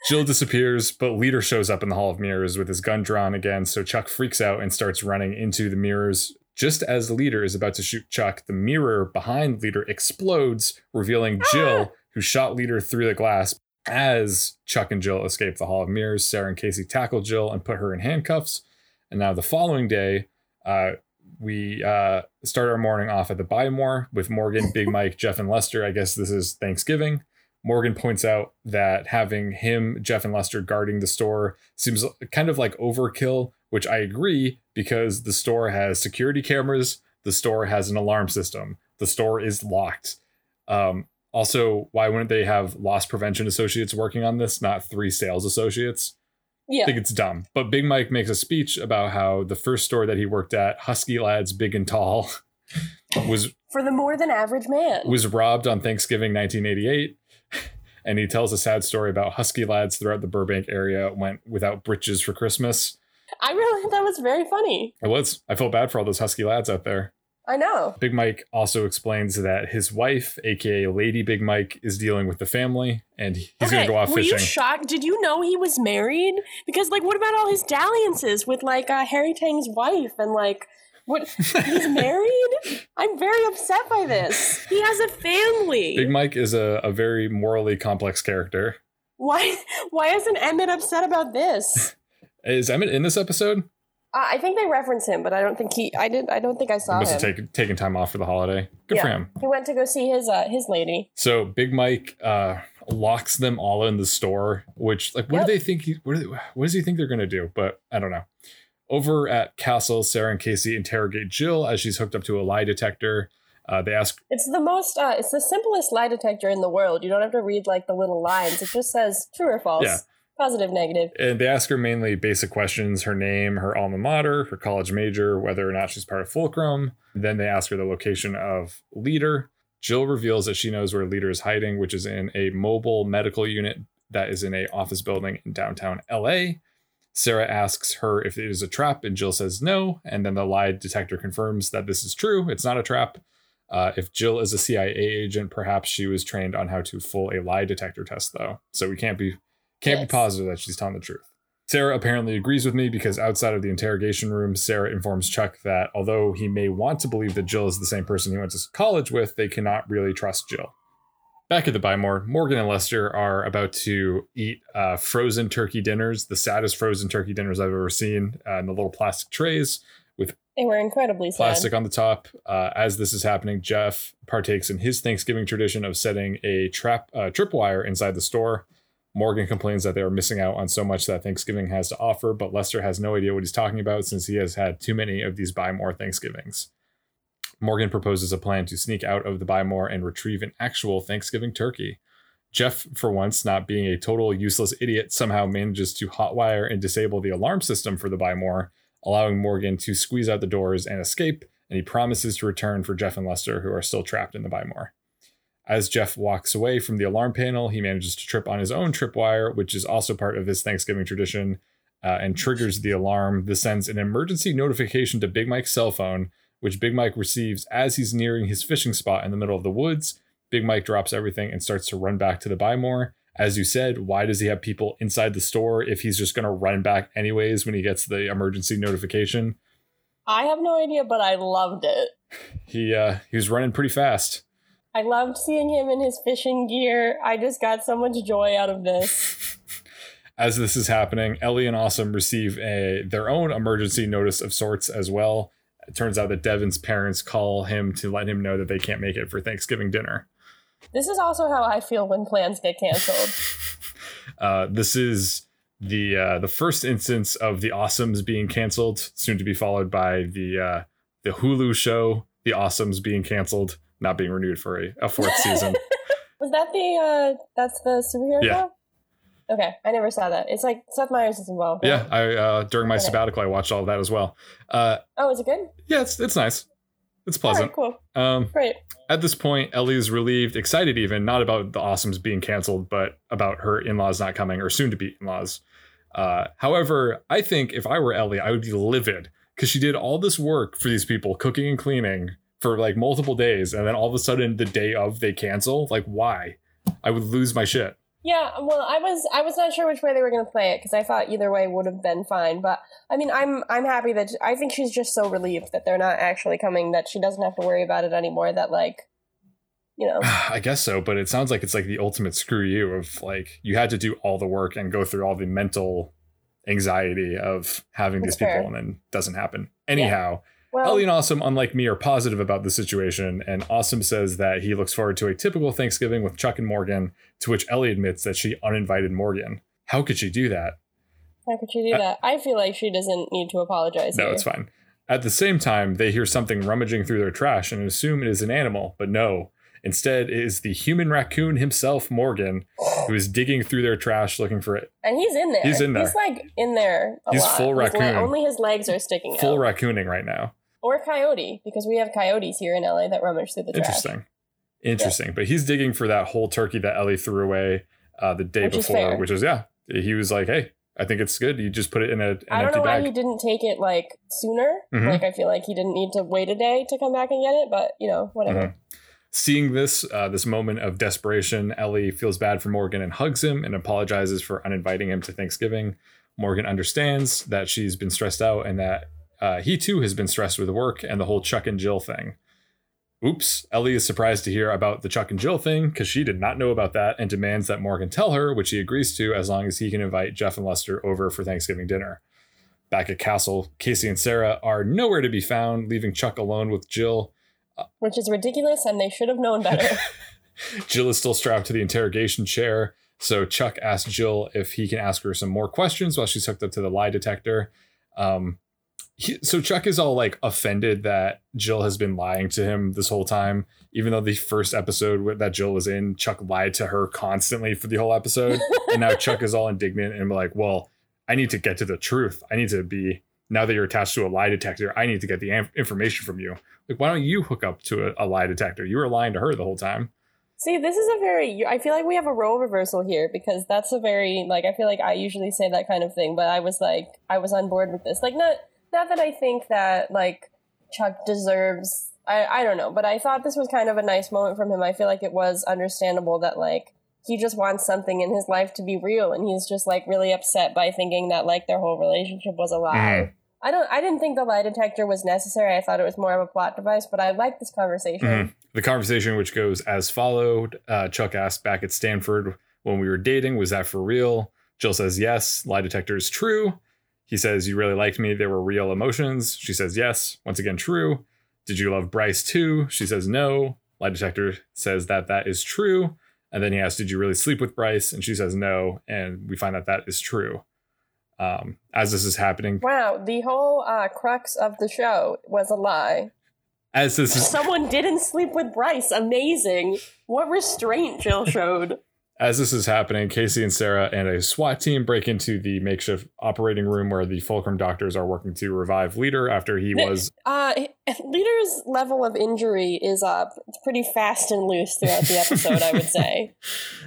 A: Jill disappears, but Leader shows up in the Hall of Mirrors with his gun drawn again. So Chuck freaks out and starts running into the mirrors. Just as Leader is about to shoot Chuck, the mirror behind Leader explodes, revealing Jill, who shot Leader through the glass. As Chuck and Jill escape the Hall of Mirrors, Sarah and Casey tackle Jill and put her in handcuffs. And now the following day, uh, we uh, start our morning off at the Buy More with Morgan, Big Mike, Jeff, and Lester. I guess this is Thanksgiving. Morgan points out that having him, Jeff, and Lester guarding the store seems kind of like overkill, which I agree because the store has security cameras, the store has an alarm system, the store is locked. Um, Also, why wouldn't they have loss prevention associates working on this, not three sales associates?
B: Yeah.
A: I think it's dumb. But Big Mike makes a speech about how the first store that he worked at, Husky Lads Big and Tall, was
B: For the more than average man.
A: was robbed on Thanksgiving 1988. And he tells a sad story about Husky lads throughout the Burbank area went without britches for Christmas.
B: I really thought that was very funny.
A: It was. I felt bad for all those Husky lads out there.
B: I know.
A: Big Mike also explains that his wife, aka Lady Big Mike, is dealing with the family and he's going to go off
B: were
A: fishing.
B: you shocked? Did you know he was married? Because like, what about all his dalliances with like uh, Harry Tang's wife and like, what? He's married. I'm very upset by this. He has a family.
A: Big Mike is a, a very morally complex character.
B: why? Why isn't Emmett upset about this?
A: Is Emmett in this episode?
B: Uh, I think they reference him, but I don't think he. I did. I don't think I
A: He
B: saw
A: must
B: him.
A: have taken taken time off for the holiday. Good for him.
B: He went to go see his uh, his lady.
A: So Big Mike uh, locks them all in the store, which like what
B: Yep.
A: do they think? He, what, do they, what does he think they're gonna do? But I don't know. Over at Castle, Sarah and Casey interrogate Jill as she's hooked up to a lie detector. Uh, they ask,
B: It's the most. Uh, it's the simplest lie detector in the world. You don't have to read like the little lines. It just says true or false,
A: Yeah.
B: Positive, negative.
A: and they ask her mainly basic questions: her name, her alma mater, her college major, whether or not she's part of Fulcrum. Then they ask her the location of Leader. Jill reveals that she knows where Leader is hiding, which is in a mobile medical unit that is in a office building in downtown LA. Sarah asks her if it is a trap, and Jill says no. And then the lie detector confirms that this is true. It's not a trap. Uh, if Jill is a CIA agent, perhaps she was trained on how to fool a lie detector test, though. So we can't be can't
B: Yes.
A: be positive that she's telling the truth. Sarah apparently agrees with me because outside of the interrogation room, Sarah informs Chuck that although he may want to believe that Jill is the same person he went to college with, they cannot really trust Jill. Back at the Buy More, Morgan and Lester are about to eat uh, frozen turkey dinners, the saddest frozen turkey dinners I've ever seen, uh, in the little plastic trays with
B: They were incredibly sad.
A: plastic on the top. Uh, as this is happening, Jeff partakes in his Thanksgiving tradition of setting a trap uh, tripwire inside the store. Morgan complains that they are missing out on so much that Thanksgiving has to offer, but Lester has no idea what he's talking about since he has had too many of these buy more Thanksgivings. Morgan proposes a plan to sneak out of the buy more and retrieve an actual Thanksgiving turkey. Jeff, for once, not being a total useless idiot, somehow manages to hotwire and disable the alarm system for the buy more, allowing Morgan to squeeze out the doors and escape, and he promises to return for Jeff and Lester, who are still trapped in the buy more. As Jeff walks away from the alarm panel, he manages to trip on his own tripwire, which is also part of his Thanksgiving tradition, uh, and triggers the alarm. This sends an emergency notification to Big Mike's cell phone, which Big Mike receives as he's nearing his fishing spot in the middle of the woods. Big Mike drops everything and starts to run back to the buy more. As you said, why does he have people inside the store if he's just going to run back anyways when he gets the emergency notification?
B: I have no idea, but I loved it.
A: He uh, he was running pretty fast.
B: I loved seeing him in his fishing gear. I just got so much joy out of this.
A: As this is happening, Ellie and Awesome receive a their own emergency notice of sorts as well. It turns out that Devon's parents call him to let him know that they can't make it for Thanksgiving dinner.
B: This is also how I feel when plans get canceled.
A: Uh, this is the uh, the first instance of the Awesomes being canceled, soon to be followed by the uh, the Hulu show The Awesomes being canceled, not being renewed for a, a fourth season.
B: Was that the uh that's the superhero
A: Yeah.
B: show? Okay, I never saw that. It's like Seth Meyers is involved.
A: yeah. I uh, during my
B: Okay.
A: sabbatical I watched all of that as well. Uh,
B: Oh, is it good?
A: yeah, it's it's nice. It's pleasant.
B: right, cool.
A: Um,
B: Great.
A: At this point, Ellie is relieved, excited even, not about the Awesomes being canceled, but about her in laws not coming or soon to be in laws. Uh, however, I think if I were Ellie, I would be livid because she did all this work for these people, cooking and cleaning for like multiple days, and then all of a sudden, the day of, they cancel. Like, why? I would lose my shit.
B: Yeah, well, I was I was not sure which way they were going to play it because I thought either way would have been fine. But I mean, I'm I'm happy that I think she's just so relieved that they're not actually coming that she doesn't have to worry about it anymore. That like, you know,
A: I guess so, but it sounds like it's like the ultimate screw you of like you had to do all the work and go through all the mental anxiety of having these
B: fair.
A: people and then it doesn't happen. Anyhow,
B: well,
A: Ellie and Awesome, unlike me, are positive about the situation, and Awesome says that he looks forward to a typical Thanksgiving with Chuck and Morgan, to which Ellie admits that she uninvited Morgan. How could she do that?
B: how could she do
A: uh,
B: that? I feel like she doesn't need to apologize.
A: No,
B: here.
A: it's fine. At the same time, they hear something rummaging through their trash and assume it is an animal, but no, Instead, it is the human raccoon himself, Morgan, who is digging through their trash looking for it.
B: And he's in there.
A: He's in there.
B: He's like in there.
A: He's
B: lot.
A: full
B: le-
A: raccoon.
B: only his legs are sticking
A: Full
B: out.
A: raccooning right now.
B: Or coyote, because we have coyotes here in LA that rummage through the trash.
A: Interesting. Interesting. But he's digging for that whole turkey that Ellie threw away uh, the day
B: Which
A: before,
B: fair.
A: which is, yeah, he was like, hey, I think it's good. You just put it in a, an
B: I don't
A: empty
B: know why he didn't take it like sooner.
A: Mhm.
B: Like I feel like he didn't need to wait a day to come back and get it, but you know, whatever.
A: Mhm. Seeing this, uh, this moment of desperation, Ellie feels bad for Morgan and hugs him and apologizes for uninviting him to Thanksgiving. Morgan understands that she's been stressed out and that uh, he too has been stressed with work and the whole Chuck and Jill thing. Oops, Ellie is surprised to hear about the Chuck and Jill thing because she did not know about that and demands that Morgan tell her, which he agrees to as long as he can invite Jeff and Lester over for Thanksgiving dinner. Back at Castle, Casey and Sarah are nowhere to be found, leaving Chuck alone with Jill.
B: Which is ridiculous, and they should have known better.
A: Jill is still strapped to the interrogation chair, so Chuck asks Jill if he can ask her some more questions while she's hooked up to the lie detector. Um, he, so Chuck is all like offended that Jill has been lying to him this whole time, even though the first episode that Jill was in, Chuck lied to her constantly for the whole episode, and now Chuck is all indignant and like, well, I need to get to the truth. I need to be now that you're attached to a lie detector. I need to get the am- information from you. Like, why don't you hook up to a, a lie detector? You were lying to her the whole time.
B: See, this is a very. I feel like we have a role reversal here because that's a very like. I feel like I usually say that kind of thing, but I was like, I was on board with this. Like, not not that I think that like Chuck deserves. I I don't know, but I thought this was kind of a nice moment from him. I feel like it was understandable that like he just wants something in his life to be real, and he's just like really upset by thinking that like their whole relationship was a lie.
A: Mhm.
B: I don't. I didn't think the lie detector was necessary. I thought it was more of a plot device, but I like this conversation.
A: Mhm. The conversation, which goes as followed uh, Chuck asked back at Stanford when we were dating, was that for real? Jill says yes. Lie detector is true. He says, You really liked me. There were real emotions. She says yes. Once again, true. Did you love Bryce too? She says no. Lie detector says that that is true. And then he asks, Did you really sleep with Bryce? And she says no. And we find that that is true. Um, as this is happening,
B: Wow, the whole uh, crux of the show was a lie.
A: as this is
B: Someone didn't sleep with Bryce. Amazing. What restraint Jill showed.
A: As this is happening, Casey and Sarah and a SWAT team break into the makeshift operating room where the Fulcrum doctors are working to revive Leader after he was.
B: Uh, Leader's level of injury is uh, it's pretty fast and loose throughout the episode, I would say.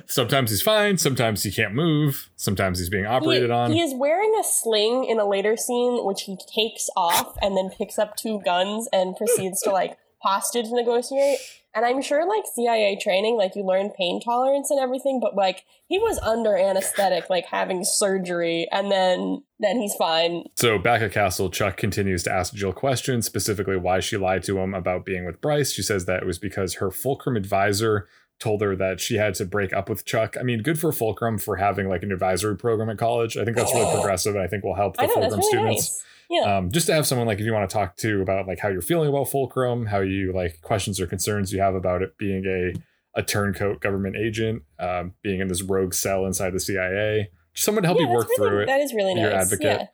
A: Sometimes he's fine, sometimes he can't move, sometimes he's being operated
B: he,
A: on.
B: He is wearing a sling in a later scene, which he takes off and then picks up two guns and proceeds to like hostage negotiate. And I'm sure like CIA training, like you learn pain tolerance and everything, but like he was under anesthetic, like having surgery, and then then he's fine.
A: So back at Castle, Chuck continues to ask Jill questions, specifically why she lied to him about being with Bryce. She says that it was because her Fulcrum advisor told her that she had to break up with Chuck. I mean, good for Fulcrum for having like an advisory program at college. I think that's really progressive and I think will help the
B: know
A: Fulcrum
B: really
A: students.
B: nice. Yeah.
A: um, just to have someone like if you want to talk to about like how you're feeling about fulcrum how you like questions or concerns you have about it being a a turncoat government agent um, being in this rogue cell inside the cia someone to help
B: yeah,
A: you work
B: really,
A: through it
B: That is really
A: Your
B: nice.
A: advocate.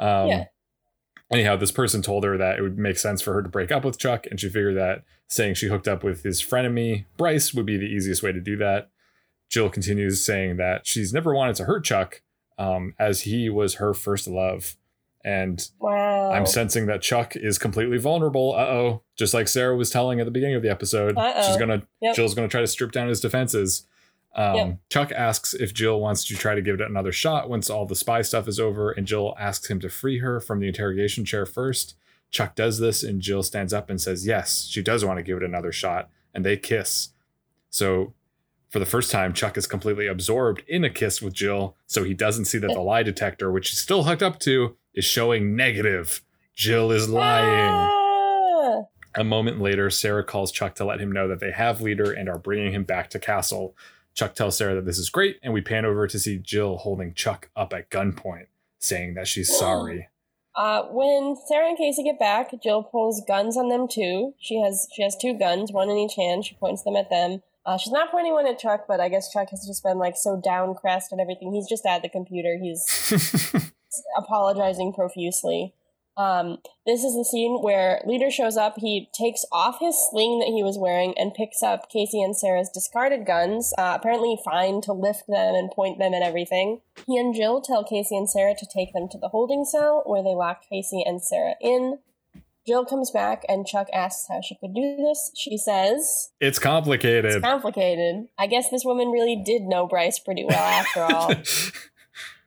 B: Yeah.
A: um,
B: yeah.
A: anyhow this person told her that it would make sense for her to break up with chuck and she figured that saying she hooked up with his frenemy bryce would be the easiest way to do that jill continues saying that she's never wanted to hurt chuck um, as he was her first love and
B: Wow.
A: I'm sensing that Chuck is completely vulnerable. Uh oh. Just like Sarah was telling at the beginning of the episode.
B: Uh-oh.
A: She's gonna
B: Yep.
A: Jill's gonna try to strip down his defenses. Um,
B: Yep.
A: Chuck asks if Jill wants to try to give it another shot once all the spy stuff is over, and Jill asks him to free her from the interrogation chair first. Chuck does this, and Jill stands up and says, Yes, she does want to give it another shot, and they kiss. So, for the first time, Chuck is completely absorbed in a kiss with Jill, so he doesn't see that the lie detector, which he's still hooked up to, is showing negative. Jill is lying.
B: Ah!
A: A moment later, Sarah calls Chuck to let him know that they have Leader and are bringing him back to Castle. Chuck tells Sarah that this is great, and we pan over to see Jill holding Chuck up at gunpoint, saying that she's sorry.
B: Uh, when Sarah and Casey get back, Jill pulls guns on them too. She has she has two guns, one in each hand. She points them at them. Uh, she's not pointing one at Chuck, but I guess Chuck has just been like so downcrest and everything. He's just at the computer. He's apologizing profusely. Um, this is the scene where Leader shows up. He takes off his sling that he was wearing and picks up Casey and Sarah's discarded guns, uh, apparently fine to lift them and point them and everything. He and Jill tell Casey and Sarah to take them to the holding cell where they lock Casey and Sarah in. Jill comes back and Chuck asks how she could do this. She says,
A: It's complicated.
B: It's complicated. I guess this woman really did know Bryce pretty well after all.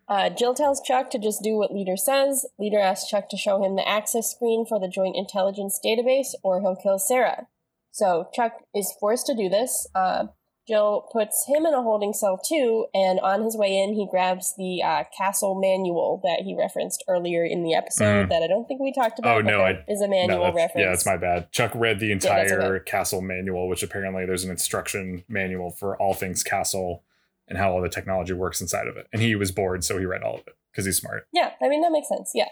B: Uh, Jill tells Chuck to just do what Leader says. Leader asks Chuck to show him the access screen for the Joint Intelligence Database, or he'll kill Sarah. So Chuck is forced to do this. Uh, Jill puts him in a holding cell too, and on his way in, he grabs the uh, castle manual that he referenced earlier in the episode
A: Mhm.
B: that I don't think we talked about.
A: Oh, no, I-
B: is a manual
A: that's-
B: reference.
A: yeah, that's my bad. Chuck read the entire
B: okay.
A: castle manual, which apparently there's an instruction manual for all things castle and how all the technology works inside of it. And he was bored, so he read all of it because he's smart.
B: Yeah, I mean that makes sense. Yeah.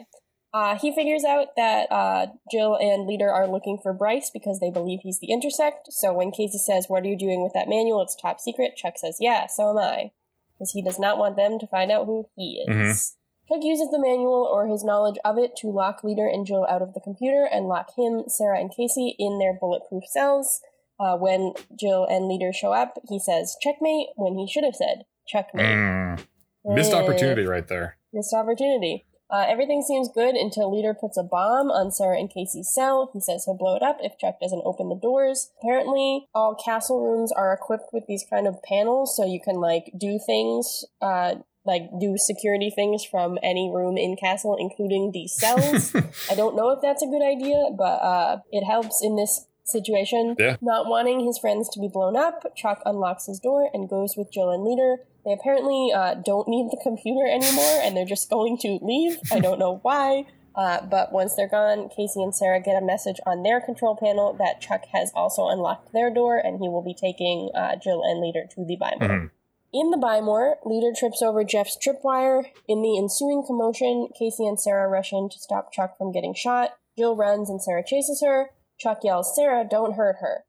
B: Uh, he figures out that uh, Jill and Leader are looking for Bryce because they believe he's the intersect. So when Casey says, What are you doing with that manual? It's top secret. Chuck says, Yeah, so am I. Because he does not want them to find out who he is.
A: Mhm.
B: Chuck uses the manual or his knowledge of it to lock Leader and Jill out of the computer and lock him, Sarah, and Casey in their bulletproof cells. Uh, when Jill and Leader show up, he says, Checkmate, when he should have said, Checkmate.
A: Mm. Missed
B: Eh
A: opportunity right there.
B: missed opportunity. Uh, everything seems good until Leader puts a bomb on Sarah and Casey's cell. He says he'll blow it up if Chuck doesn't open the doors. Apparently, all castle rooms are equipped with these kind of panels, so you can like do things, uh, like do security things from any room in castle, including these cells. I don't know if that's a good idea, but uh, it helps in this situation.
A: Yeah.
B: Not wanting his friends to be blown up, Chuck unlocks his door and goes with Jill and Leader. They apparently uh, don't need the computer anymore, and they're just going to leave. I don't know why. Uh, but once they're gone, Casey and Sarah get a message on their control panel that Chuck has also unlocked their door, and he will be taking uh, Jill and Leader to the Buy More.
A: Mhm.
B: In the Buy More, Leader trips over Jeff's tripwire. In the ensuing commotion, Casey and Sarah rush in to stop Chuck from getting shot. Jill runs and Sarah chases her. Chuck yells, Sarah, don't hurt her.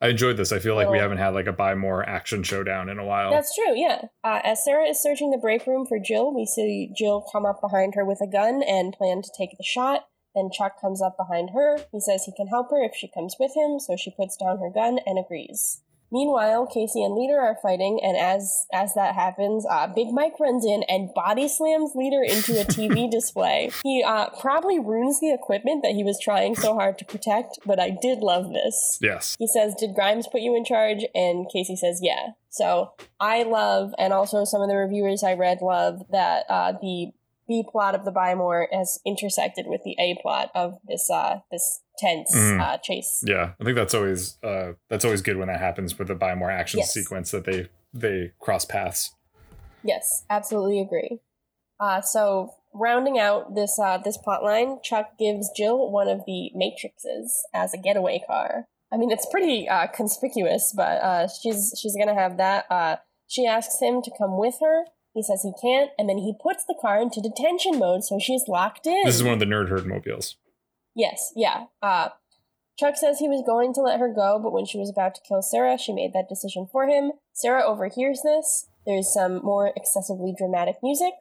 A: I enjoyed this. I feel like we haven't had like a buy more action showdown in a while.
B: That's true, yeah. Uh, as Sarah is searching the break room for Jill, we see Jill come up behind her with a gun and plan to take the shot. Then Chuck comes up behind her. He says he can help her if she comes with him, so she puts down her gun and agrees. Meanwhile, Casey and Leader are fighting, and as as that happens, uh, Big Mike runs in and body slams Leader into a TV display. He uh, probably ruins the equipment that he was trying so hard to protect, but I did love this.
A: yes.
B: He says, Did Grimes put you in charge? And Casey says, Yeah. So I love, and also some of the reviewers I read love, that uh, the B plot of the Buy More has intersected with the A plot of this uh, this tense
A: Mhm.
B: uh, chase.
A: Yeah. I think that's always uh that's always good when that happens with a buy more action
B: Yes.
A: sequence that they they cross paths.
B: Yes, absolutely agree. Uh, so rounding out this uh, this plot line, Chuck gives Jill one of the Matrixes as a getaway car. I mean, it's pretty uh, conspicuous, but uh, she's she's gonna have that. Uh, she asks him to come with her. He says he can't, and then he puts the car into detention mode, so she's locked in.
A: This is one of the nerd herd mobiles.
B: Yes, yeah. Uh, Chuck says he was going to let her go, but when she was about to kill Sarah, she made that decision for him. Sarah overhears this. There's some more excessively dramatic music,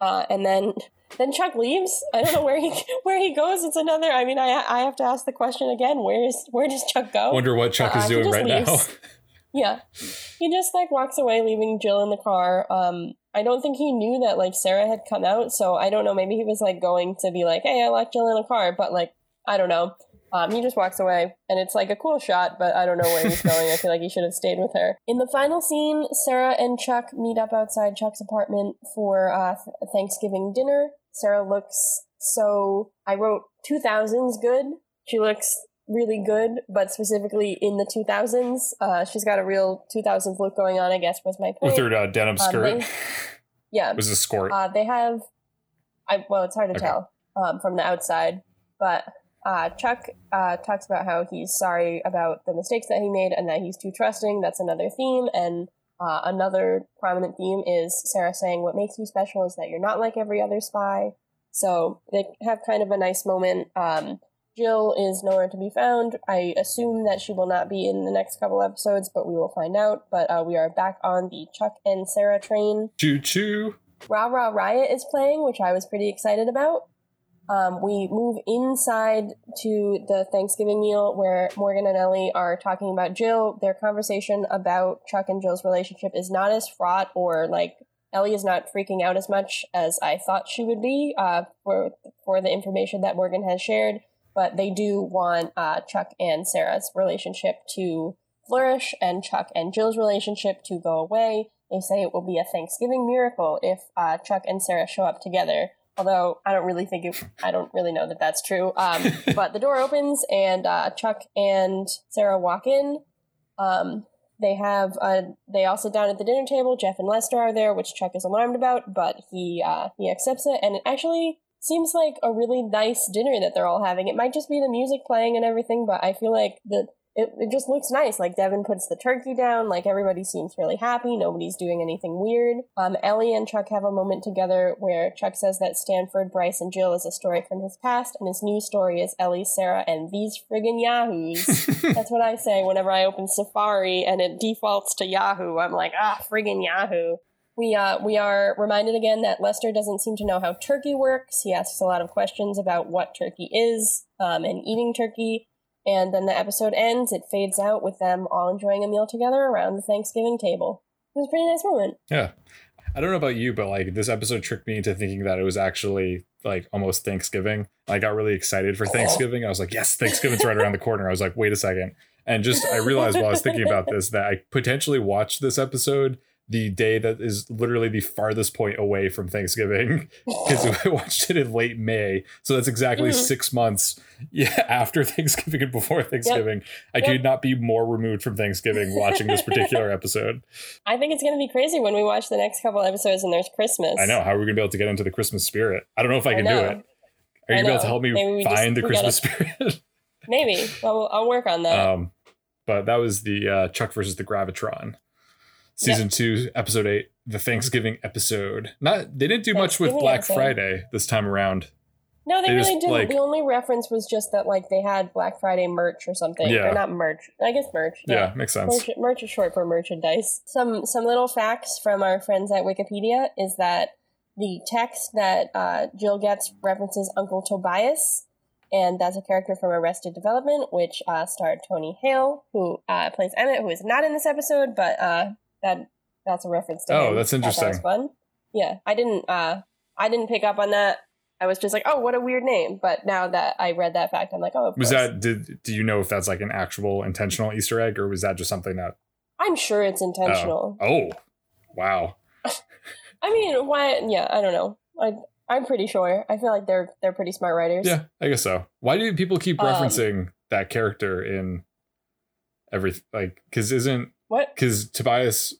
B: uh, and then then Chuck leaves. I don't know where he where he goes. It's another. I mean, I I have to ask the question again. Where is where does Chuck go?
A: Wonder what Chuck
B: Uh,
A: is doing right
B: leaves.
A: now.
B: Yeah. He just like walks away leaving Jill in the car. Um I don't think he knew that like Sarah had come out, so I don't know, maybe he was like going to be like, "Hey, I left Jill in the car," but like I don't know. Um, he just walks away, and it's like a cool shot, but I don't know where he's going. I feel like he should have stayed with her. In the final scene, Sarah and Chuck meet up outside Chuck's apartment for uh, th- Thanksgiving dinner. Sarah looks so. I wrote 2000s good. She looks really good, but specifically in the 2000s. Uh, she's got a real 2000s look going on, I guess, was my point.
A: With her uh, denim
B: Um,
A: skirt.
B: they- yeah.
A: It was a skirt.
B: Uh, they have, I well, it's hard to
A: Okay.
B: tell um, from the outside, but uh, Chuck uh, talks about how he's sorry about the mistakes that he made and that he's too trusting. That's another theme, and uh, another prominent theme is Sarah saying, "What makes you special is that you're not like every other spy." So they have kind of a nice moment. Um, Jill is nowhere to be found. I assume that she will not be in the next couple episodes, but we will find out. But uh, we are back on the Chuck and Sarah train.
A: Choo choo.
B: Ra Ra Riot is playing, which I was pretty excited about. Um, we move inside to the Thanksgiving meal where Morgan and Ellie are talking about Jill. Their conversation about Chuck and Jill's relationship is not as fraught or like Ellie is not freaking out as much as I thought she would be uh, for for the information that Morgan has shared. But they do want uh, Chuck and Sarah's relationship to flourish and Chuck and Jill's relationship to go away. They say it will be a Thanksgiving miracle if uh, Chuck and Sarah show up together. Although I don't really think it, I don't really know that that's true. Um, but the door opens and uh, Chuck and Sarah walk in. Um, they have uh, they all sit down at the dinner table. Jeff and Lester are there, which Chuck is alarmed about, but he uh, he accepts it, and it actually seems like a really nice dinner that they're all having. It might just be the music playing and everything, but I feel like the it, it just looks nice. Like Devon puts the turkey down, like everybody seems really happy. Nobody's doing anything weird. Um, Ellie and Chuck have a moment together where Chuck says that Stanford, Bryce, and Jill is a story from his past, and his new story is Ellie, Sarah, and these friggin' Yahoos. That's what I say whenever I open Safari and it defaults to Yahoo. I'm like, ah, friggin' Yahoo. We uh, we are reminded again that Lester doesn't seem to know how turkey works. He asks a lot of questions about what turkey is um, and eating turkey. And then the episode ends, it fades out with them all enjoying a meal together around the Thanksgiving table. It was a pretty nice moment.
A: Yeah. I don't know about you, but like this episode tricked me into thinking that it was actually like almost Thanksgiving. I got really excited for Thanksgiving. I was like, yes, Thanksgiving's right around the corner. I was like, wait a second. And just I realized while I was thinking about this that I potentially watched this episode the day that is literally the farthest point away from Thanksgiving because I watched it in late May. So that's exactly mm-hmm. six months yeah, after Thanksgiving and before Thanksgiving. Yep. I yep. could not be more removed from Thanksgiving watching this particular episode.
B: I think it's going to be crazy when we watch the next couple episodes and there's Christmas.
A: I know. How are we going to be able to get into the Christmas spirit? I don't know if I can I do it. Are you going to be able to help me find just, the Christmas gotta, spirit?
B: maybe. Well, I'll work on that. Um,
A: but that was the uh, Chuck versus the Gravitron season two, episode eight, the Thanksgiving episode. Not they didn't do much with Black episode. Friday this time around.
B: No, they, they really didn't. Like, the only reference was just that like they had Black Friday merch or something. Yeah, or not merch. I guess merch.
A: Yeah, yeah makes sense.
B: Merch, merch is short for merchandise. Some some little facts from our friends at Wikipedia is that the text that uh, Jill gets references Uncle Tobias, and that's a character from Arrested Development, which uh, starred Tony Hale, who uh, plays Emmett, who is not in this episode, but uh, that that's a reference to
A: oh,
B: him.
A: that's interesting. That was
B: fun. Yeah, I didn't. Uh, I didn't pick up on that. I was just like, oh, what a weird name. But now that I read that fact, I'm like, oh.
A: was that did do you know if that's like an actual intentional Easter egg or was that just something that?
B: I'm sure it's intentional.
A: Oh, oh. wow.
B: I mean, why? Yeah, I don't know. I I'm pretty sure. I feel like they're they're pretty smart writers.
A: Yeah, I guess so. Why do people keep um, referencing um, that character in every like? Because isn't
B: what?
A: Because Tobias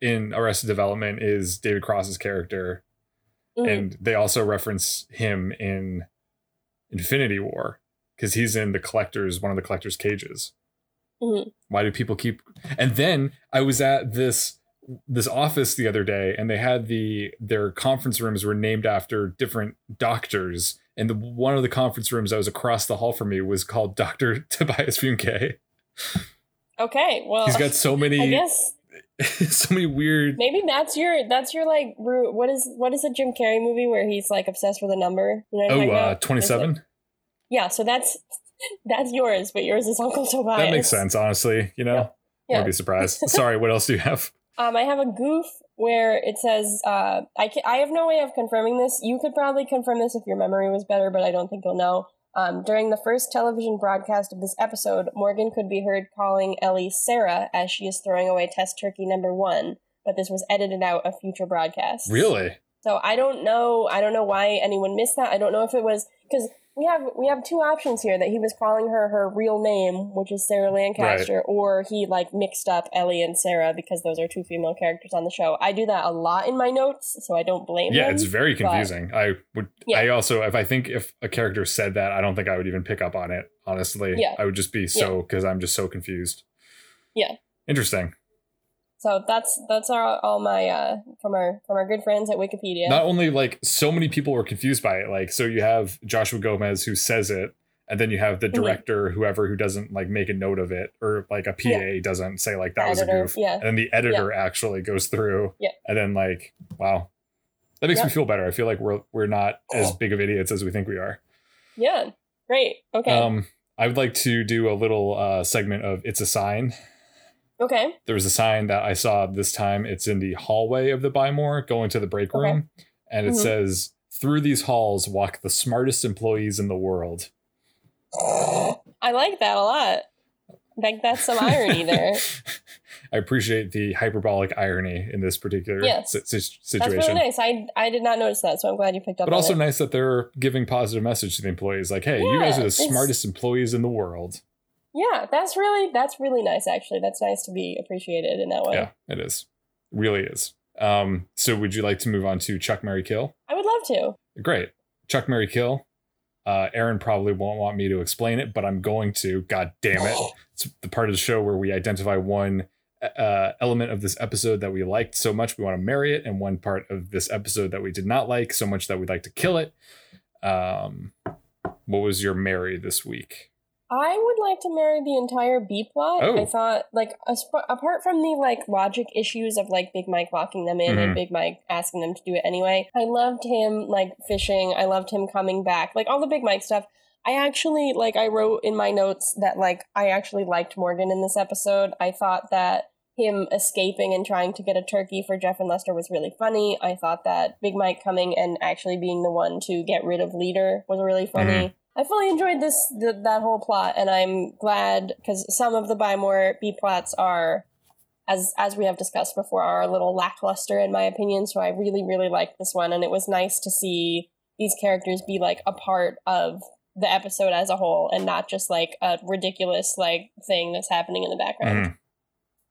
A: in Arrested Development is David Cross's character, mm-hmm. and they also reference him in Infinity War because he's in the collector's one of the collector's cages. Mm-hmm. Why do people keep? And then I was at this this office the other day, and they had the their conference rooms were named after different doctors. And the one of the conference rooms that was across the hall from me was called Doctor Tobias Funke.
B: Okay, well,
A: he's got so many.
B: I guess
A: so many weird.
B: Maybe that's your that's your like what is what is a Jim Carrey movie where he's like obsessed with a number?
A: You know oh, uh, twenty seven.
B: yeah, so that's that's yours, but yours is Uncle Tobias.
A: That makes sense, honestly. You know, yeah. yeah. I'd be surprised. Sorry, what else do you have?
B: Um, I have a goof where it says, uh, I, can, I have no way of confirming this. You could probably confirm this if your memory was better, but I don't think you'll know. Um, during the first television broadcast of this episode, Morgan could be heard calling Ellie Sarah as she is throwing away test turkey number one, but this was edited out of future broadcasts.
A: Really?
B: So I don't know. I don't know why anyone missed that. I don't know if it was because we have we have two options here that he was calling her her real name, which is Sarah Lancaster, right. or he like mixed up Ellie and Sarah because those are two female characters on the show. I do that a lot in my notes, so I don't blame.
A: Yeah,
B: him,
A: it's very confusing. I would. Yeah. I also, if I think if a character said that, I don't think I would even pick up on it. Honestly,
B: yeah.
A: I would just be so because yeah. I'm just so confused.
B: Yeah.
A: Interesting.
B: So that's that's our, all my uh, from our from our good friends at Wikipedia.
A: Not only like so many people were confused by it, like so you have Joshua Gomez who says it, and then you have the mm-hmm. director, mm-hmm. whoever who doesn't like make a note of it, or like a PA yeah. doesn't say like that the was editor, a goof,
B: yeah.
A: and then the editor yeah. actually goes through,
B: yeah.
A: and then like wow, That makes
B: Yep.
A: me feel better. I feel like we're we're not as big of idiots as we think we are.
B: Yeah. Great. Okay.
A: Um, I would like to do a little uh, segment of "It's a Sign."
B: Okay.
A: There was a sign that I saw this time. It's in the hallway of the Buy More, going to the break
B: Okay.
A: room, and it
B: Mhm.
A: says, "Through these halls walk the smartest employees in the world."
B: I like that a lot. Like that's some irony there.
A: I appreciate the hyperbolic irony in this particular
B: Yes.
A: si- si-
B: That's
A: situation.
B: really nice. I I did not notice that, so I'm glad you picked up
A: But also
B: it.
A: nice that they're giving positive message to the employees, like, "Hey, you guys are the smartest employees in the world."
B: Yeah, that's really that's really nice actually. That's nice to be appreciated in that way.
A: Yeah, it is, really is. Um, so, would you like to move on to Chuck Mary Kill?
B: I would love to.
A: Great, Chuck Mary Kill. Uh, Aaron probably won't want me to explain it, but I'm going to. God damn it! It's the part of the show where we identify one uh, element of this episode that we liked so much we want to marry it, and one part of this episode that we did not like so much that we'd like to kill it. Um, what was your marry this week?
B: I would like to marry the entire B plot.
A: Oh.
B: I thought, like, as- apart from the like logic issues of like Big Mike locking them in
A: Mhm.
B: and Big Mike asking them to do it anyway, I loved him like fishing. I loved him coming back, like all the Big Mike stuff. I actually like I wrote in my notes that like I actually liked Morgan in this episode. I thought that him escaping and trying to get a turkey for Jeff and Lester was really funny. I thought that Big Mike coming and actually being the one to get rid of Leader was really funny. I fully enjoyed this th- that whole plot, and I'm glad because some of the Buy More B plots are, as as we have discussed before, are a little lackluster in my opinion. So I really really liked this one, and it was nice to see these characters be like a part of the episode as a whole, and not just like a ridiculous like thing that's happening in the background.
A: Mhm.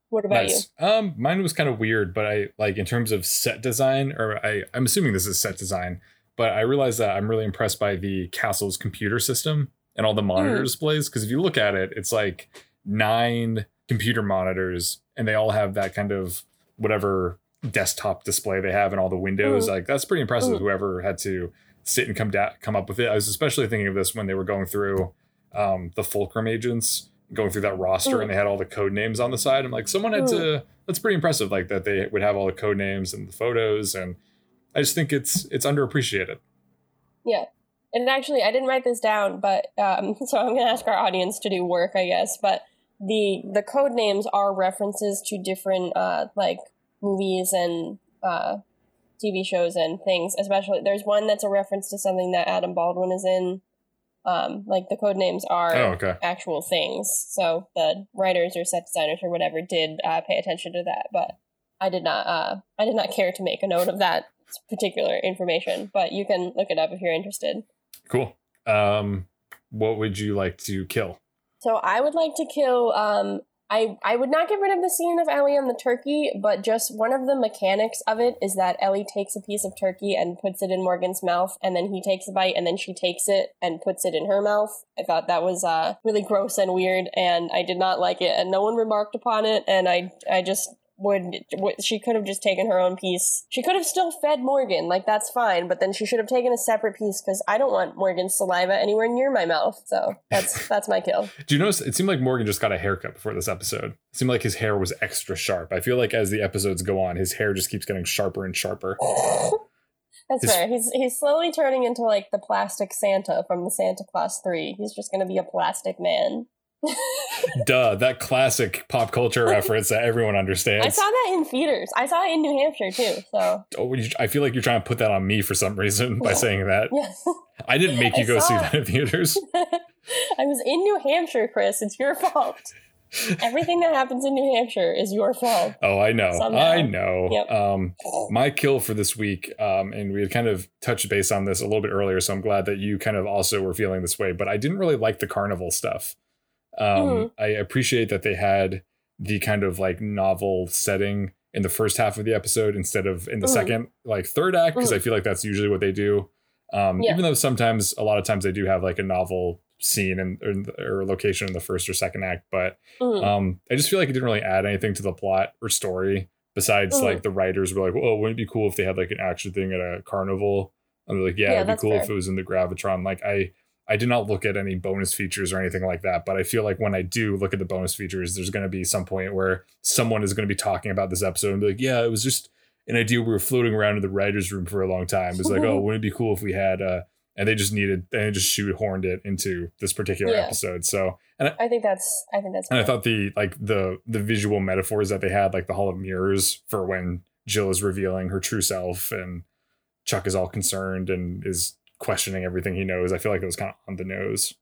B: What about you?
A: Um, mine was kind of weird, but I like in terms of set design, or I, I'm assuming this is set design, but I realized that I'm really impressed by the castle's computer system and all the monitor
B: Mm.
A: displays. Because if you look at it, it's like nine computer monitors, and they all have that kind of whatever desktop display they have in all the windows.
B: Mm.
A: Like that's pretty impressive.
B: Mm.
A: Whoever had to sit and come da- come up with it. I was especially thinking of this when they were going through um, the Fulcrum agents, going through that roster, and they had all the code names on the side. I'm like, someone had to. That's pretty impressive. Like that they would have all the code names and the photos, and I just think it's it's underappreciated.
B: Yeah. And actually, I didn't write this down, but um, so I'm going to ask our audience to do work, I guess. But the the code names are references to different uh, like movies and uh, TV shows and things. Especially, there's one that's a reference to something that Adam Baldwin is in. Um, like the code names are
A: Oh, okay.
B: actual things. So the writers or set designers or whatever did uh, pay attention to that, but I did not. Uh, I did not care to make a note of that particular information. But you can look it up if you're interested.
A: Cool. Um, what would you like to kill?
B: So I would like to kill. Um, I I would not get rid of the scene of Ellie and the turkey, but just one of the mechanics of it is that Ellie takes a piece of turkey and puts it in Morgan's mouth, and then he takes a bite, and then she takes it and puts it in her mouth. I thought that was uh, really gross and weird, and I did not like it, and no one remarked upon it, and I I just would, would she could have just taken her own piece. She could have still fed Morgan, like that's fine, but then she should have taken a separate piece because I don't want Morgan's saliva anywhere near my mouth. So that's that's my kill.
A: Do you notice? It seemed like Morgan just got a haircut before this episode. It seemed like his hair was extra sharp. I feel like as the episodes go on, his hair just keeps getting sharper and sharper.
B: That's
A: His-
B: fair. He's he's slowly turning into like the plastic Santa from the Santa Claus three. He's just gonna be a plastic man.
A: Duh, that classic pop culture reference that everyone understands.
B: I saw that in theaters. I saw it in New Hampshire too. So
A: oh, you- I feel like you're trying to put that on me for some reason by saying that.
B: yeah,
A: I didn't make you
B: I
A: go see that in theaters.
B: I was in New Hampshire, Chris. It's your fault. Everything that happens in New Hampshire is your fault.
A: Oh, I know.
B: Somehow.
A: I know.
B: Yep.
A: Um, my kill for this week, um, and we had kind of touched base on this a little bit earlier, so I'm glad that you kind of also were feeling this way. But I didn't really like the carnival stuff. Um,
B: Mhm.
A: I appreciate that they had the kind of like novel setting in the first half of the episode instead of in the
B: Mhm.
A: second, like third act, because I feel like that's usually what they do. Um,
B: Yeah.
A: Even though sometimes, a lot of times, they do have like a novel scene and or, or location in the first or second act, but
B: Mhm.
A: um, I just feel like it didn't really add anything to the plot or story besides like the writers were like, "Oh, wouldn't it be cool if they had like an action thing at a carnival?" And they're like, "Yeah,
B: Yeah,
A: it'd be cool if it was in the Gravitron." Like I, I did not look at any bonus features or anything like that, but I feel like when I do look at the bonus features, there's going to be some point where someone is going to be talking about this episode and be like, "Yeah, it was just." an idea we were floating around in the writers' room for a long time. It was like, oh, wouldn't it be cool if we had uh and they just needed they just shoehorned it into this particular
B: Yeah.
A: episode. So and I,
B: I think that's I think that's
A: and I thought the like the the visual metaphors that they had, like the Hall of Mirrors for when Jill is revealing her true self and Chuck is all concerned and is questioning everything he knows. I feel like it was kind of on the nose.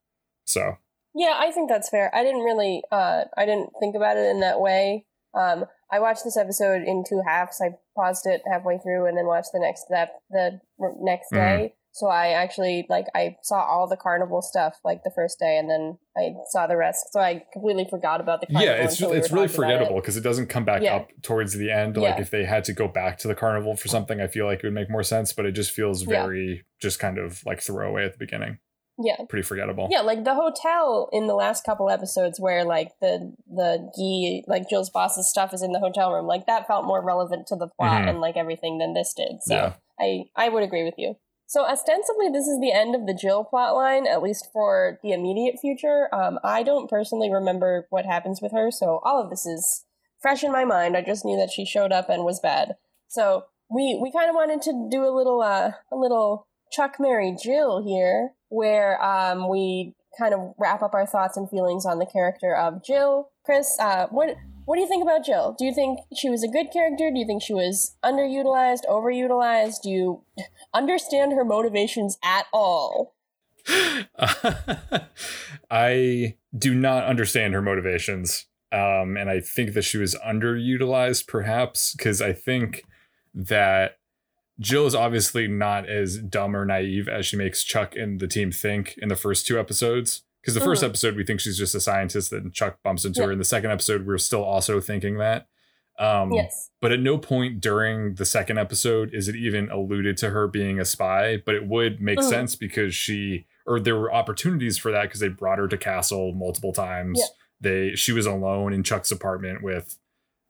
A: So
B: Yeah, I think that's fair. I didn't really, uh, I didn't think about it in that way. Um, I watched this episode in two halves. I paused it halfway through and then watched the next step the next
A: Mhm.
B: day. So I actually like I saw all the carnival stuff like the first day, and then I saw the rest. So I completely forgot about the carnival.
A: yeah, it's
B: we
A: it's really
B: it.
A: forgettable because it doesn't come back
B: Yeah.
A: up towards the end. Like
B: Yeah.
A: if they had to go back to the carnival for something, I feel like it would make more sense. But it just feels
B: Yeah.
A: very just kind of like throwaway at the beginning.
B: Yeah,
A: Pretty forgettable.
B: yeah, like the hotel in the last couple episodes where like the the Guy, like Jill's boss's stuff is in the hotel room. Like that felt more relevant to the plot
A: Mhm.
B: and like everything than this did. So
A: Yeah.
B: I I would agree with you. So ostensibly, this is the end of the Jill plotline, at least for the immediate future. Um, I don't personally remember what happens with her, so all of this is fresh in my mind. I just knew that she showed up and was bad. So we we kind of wanted to do a little uh, a little Chuck Mary Jill here, where um, we kind of wrap up our thoughts and feelings on the character of Jill. Chris, uh, what what do you think about Jill? Do you think she was a good character? Do you think she was underutilized, overutilized? Do you understand her motivations at all?
A: I do not understand her motivations. Um, and I think that she was underutilized, perhaps, because I think that Jill is obviously not as dumb or naive as she makes Chuck and the team think in the first two episodes. Because the 1st
B: Mhm.
A: episode, we think she's just a scientist, and Chuck bumps into
B: Yeah.
A: her. In the second episode, we're still also thinking that. Um,
B: yes.
A: but at no point during the second episode is it even alluded to her being a spy but it would make
B: Mhm.
A: sense because she or there were opportunities for that because they brought her to castle multiple times
B: Yeah.
A: they she was alone in chuck's apartment with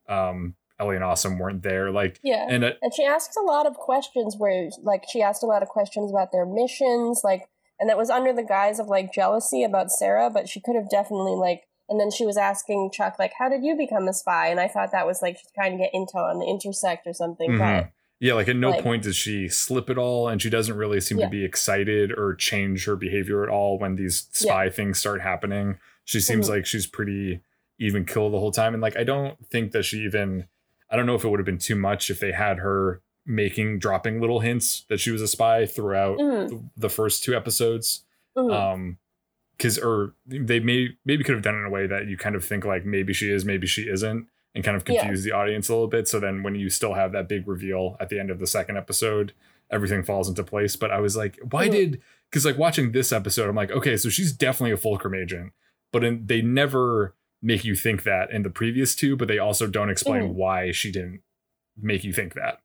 A: um ellie and awesome weren't there like
B: Yeah.
A: and uh,
B: And she asks a lot of questions where, like, she asked a lot of questions about their missions, like, and that was under the guise of, like, jealousy about Sarah, but she could have definitely, like, and then she was asking Chuck, like, how did you become a spy? And I thought that was, like, she's trying to get intel on the intersect or something,
A: Mhm.
B: but
A: yeah like at no
B: Like-
A: point does she slip at all and she doesn't really seem
B: Yeah.
A: to be excited or change her behavior at all when these spy things start happening she seems
B: Mhm.
A: like she's pretty even kill the whole time and like i don't think that she even i don't know if it would have been too much if they had her making dropping little hints that she was a spy throughout
B: Mhm.
A: the, first two episodes
B: Mhm.
A: um because or they may maybe could have done it in a way that you kind of think like maybe she is maybe she isn't and kind of
B: Yeah.
A: confuse the audience a little bit so then when you still have that big reveal at the end of the second episode everything falls into place but i was like why
B: Mhm.
A: did because like watching this episode i'm like okay so she's definitely a fulcrum agent but in, they never make you think that in the previous two but they also don't explain
B: Mhm.
A: why she didn't make you think that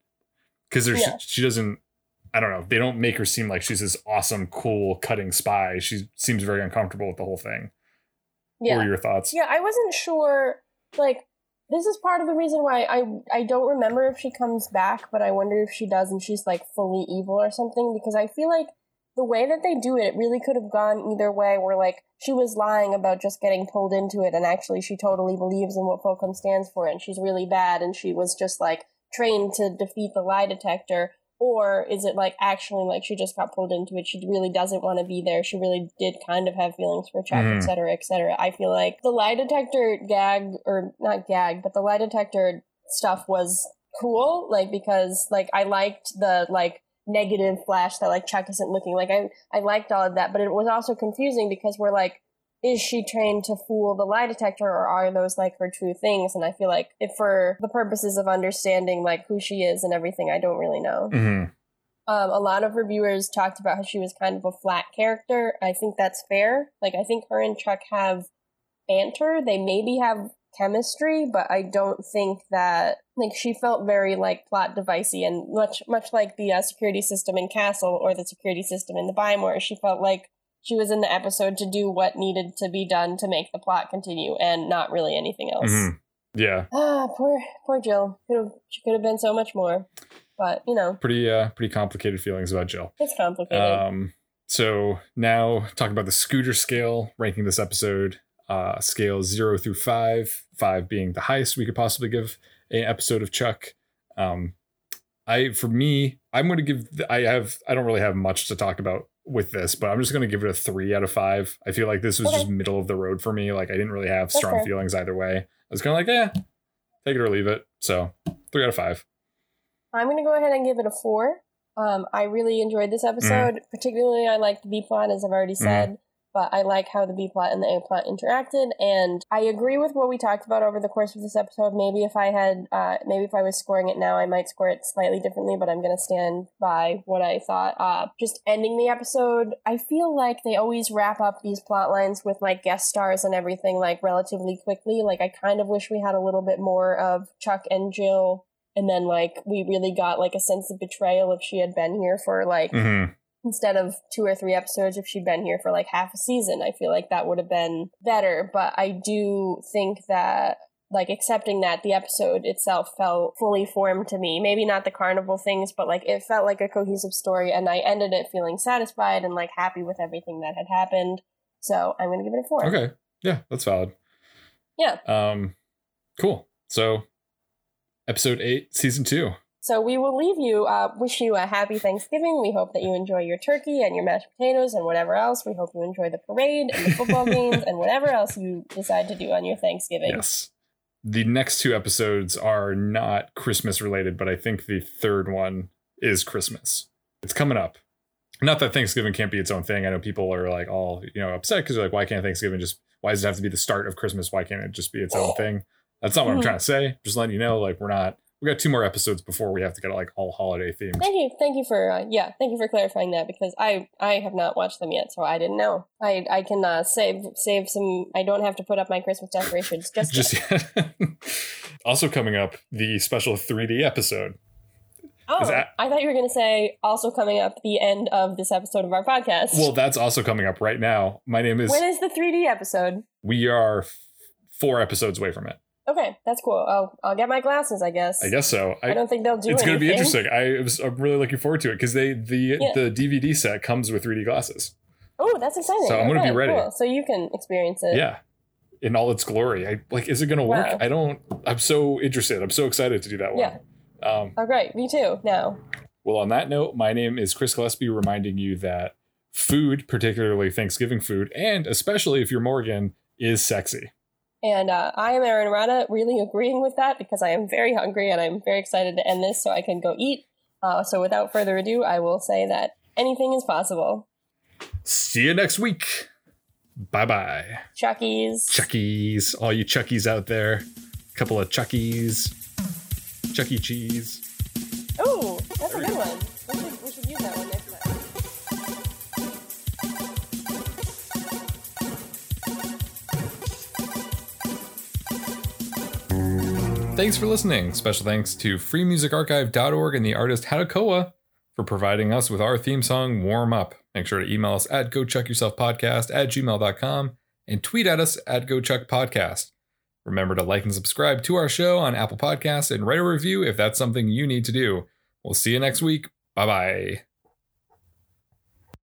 A: because there's
B: Yeah.
A: she doesn't I don't know. They don't make her seem like she's this awesome, cool, cutting spy. She seems very uncomfortable with the whole thing. What
B: yeah.
A: were your thoughts?
B: Yeah, I wasn't sure. Like, this is part of the reason why I I don't remember if she comes back, but I wonder if she does and she's like fully evil or something. Because I feel like the way that they do it, it really could have gone either way. Where like she was lying about just getting pulled into it, and actually she totally believes in what Fulcrum stands for, and she's really bad, and she was just like trained to defeat the lie detector. Or is it like actually like she just got pulled into it? She really doesn't want to be there. She really did kind of have feelings for Chuck,
A: Mhm.
B: et cetera, et cetera. I feel like the lie detector gag, or not gag, but the lie detector stuff was cool. Like because like I liked the like negative flash that like Chuck isn't looking like I I liked all of that, but it was also confusing because we're like is she trained to fool the lie detector or are those like her true things? And i feel like if for the purposes of understanding like who she is and everything i don't really know.
A: Hmm
B: um, a lot of reviewers talked about how she was kind of a flat character. I think that's fair. Like i think her and chuck have banter. They maybe have chemistry but i don't think that like she felt very like plot devicey and much much like the uh, security system in castle or the security system in the Buy More, she felt like she was in the episode to do what needed to be done to make the plot continue and not really anything else.
A: hmm Yeah,
B: Ah, poor poor Jill. Could have she could have been so much more. But, you know,
A: pretty uh, pretty complicated feelings about Jill.
B: it's complicated.
A: Um, so now talking about the scooter scale, ranking this episode, uh, scale zero through five, five being the highest we could possibly give an episode of Chuck. Um, I for me, I'm going to give. I have. I don't really have much to talk about with this, but I'm just going to give it a three out of five. I feel like this was
B: Okay.
A: just middle of the road for me. Like I didn't really have strong
B: fair.
A: feelings either way. I was kind of like, yeah, take it or leave it. So three out of five.
B: I'm going to go ahead and give it a four. Um, I really enjoyed this mm. episode. Particularly, I liked the B plot, as I've already mm. said. But I like how the B plot and the A plot interacted, and I agree with what we talked about over the course of this episode. Maybe if I had, uh, maybe if I was scoring it now, I might score it slightly differently. But I'm going to stand by what I thought. Uh, just ending the episode, I feel like they always wrap up these plot lines with like guest stars and everything like relatively quickly. Like I kind of wish we had a little bit more of Chuck and Jill and then like we really got like a sense of betrayal if she had been here for like
A: Mm-hmm.
B: Instead of two or three episodes if she'd been here for like half a season i feel like that would have been better but i do think that like accepting that the episode itself felt fully formed to me maybe not the carnival things but like it felt like a cohesive story and i ended it feeling satisfied and like happy with everything that had happened so i'm gonna give it a four
A: Okay. Yeah, that's valid.
B: Yeah.
A: Um, cool. So, episode eight, season two.
B: So we will leave you, uh, wish you a happy Thanksgiving. We hope that you enjoy your turkey and your mashed potatoes and whatever else. We hope you enjoy the parade and the football games and whatever else you decide to do on your Thanksgiving.
A: Yes. The next two episodes are not Christmas related, but I think the third one is Christmas. It's coming up. Not that Thanksgiving can't be its own thing. I know people are like all, you know, upset because they're like, why can't Thanksgiving just, why does it have to be the start of Christmas? Why can't it just be its own thing? That's not what I'm
B: Mhm.
A: trying to say. Just letting you know, like, we're not, we got two more episodes before we have to get like all holiday themed.
B: Thank you, thank you for uh, yeah, thank you for clarifying that because I I have not watched them yet, so I didn't know. I I can uh, save save some. I don't have to put up my Christmas decorations just,
A: Just
B: yet.
A: yet. also coming up, the special 3D episode.
B: Oh,
A: that-
B: I thought you were going to say also coming up the end of this episode of our podcast.
A: Well, that's also coming up right now. My name is,
B: when is the 3D episode?
A: we are f- four episodes away from it.
B: Okay, that's cool. I'll I'll get my glasses. I guess.
A: I guess so.
B: I,
A: I,
B: don't think they'll do.
A: it's going to be interesting. I was I'm really looking forward to it because they the
B: Yeah.
A: the DVD set comes with 3D glasses.
B: Oh, that's exciting.
A: So I'm gonna be ready.
B: cool. So you can experience it.
A: Yeah, in all its glory. I like. Is it going to work?
B: Wow.
A: I don't. I'm so interested. I'm so excited to do that one.
B: Yeah.
A: Um,
B: Oh, great. Me too. Now.
A: well, on that note, my name is Chris Gillespie, reminding you that food, particularly Thanksgiving food, and especially if you're Morgan, is sexy.
B: And uh, I am Erin Rada, really agreeing with that because I am very hungry and I'm very excited to end this so I can go eat. Uh, so without further ado, I will say that anything is possible.
A: See you next week. Bye bye.
B: Chuckies.
A: Chuckies, all you Chuckies out there. A Couple of Chuckies. Chuck E. Cheese.
B: Oh, that's a good one.
A: Thanks for listening. Special thanks to freemusicarchive.org and the artist Hatakoa for providing us with our theme song, Warm Up. Make sure to email us at gochuckyourselfpodcast at gmail.com and tweet at us at gochuckpodcast. Remember to like and subscribe to our show on Apple Podcasts and write a review if that's something you need to do. We'll see you next week. Bye bye.